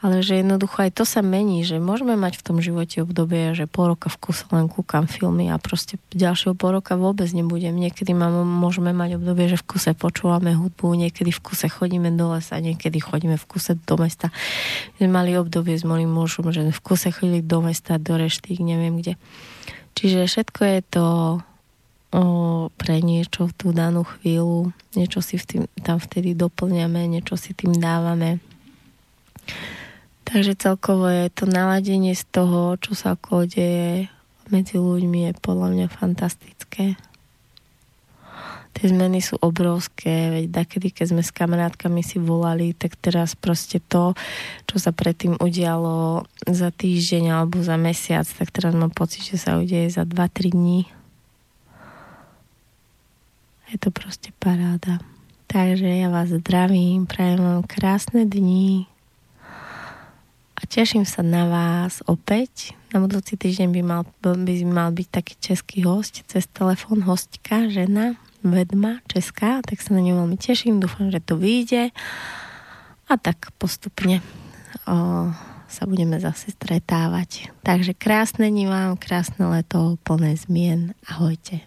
Ale že jednoducho aj to sa mení, že môžeme mať v tom živote obdobie, že pol roka v kuse len kúkam filmy a proste ďalšieho pol roka vôbec nebudem. Niekedy mám, môžeme mať obdobie, že v kuse počúvame hudbu, niekedy v kuse chodíme do lesa, niekedy chodíme v kuse do mesta. My mali obdobie s mojím mužom, že v kuse chodili do mesta, do reštík, neviem kde. Čiže všetko je to o, pre niečo v tú danú chvíľu, niečo si v tým, tam vtedy doplňame, niečo si tým dávame. Takže celkovo je to naladenie z toho, čo sa okolo deje medzi ľuďmi je podľa mňa fantastické. Tie zmeny sú obrovské, veď takedy, keď sme s kamarátkami si volali, tak teraz proste to, čo sa predtým udialo za týždeň alebo za mesiac, tak teraz mám pocit, že sa udeje za 2-3 dní je to proste paráda. Takže ja vás zdravím, prajem vám krásne dni a teším sa na vás opäť. Na budúci týždeň by mal, by mal byť taký český host cez telefón, hostka, žena, vedma, česká, tak sa na ňu veľmi teším, dúfam, že to vyjde a tak postupne o, sa budeme zase stretávať. Takže krásne dni vám, krásne leto, plné zmien. Ahojte.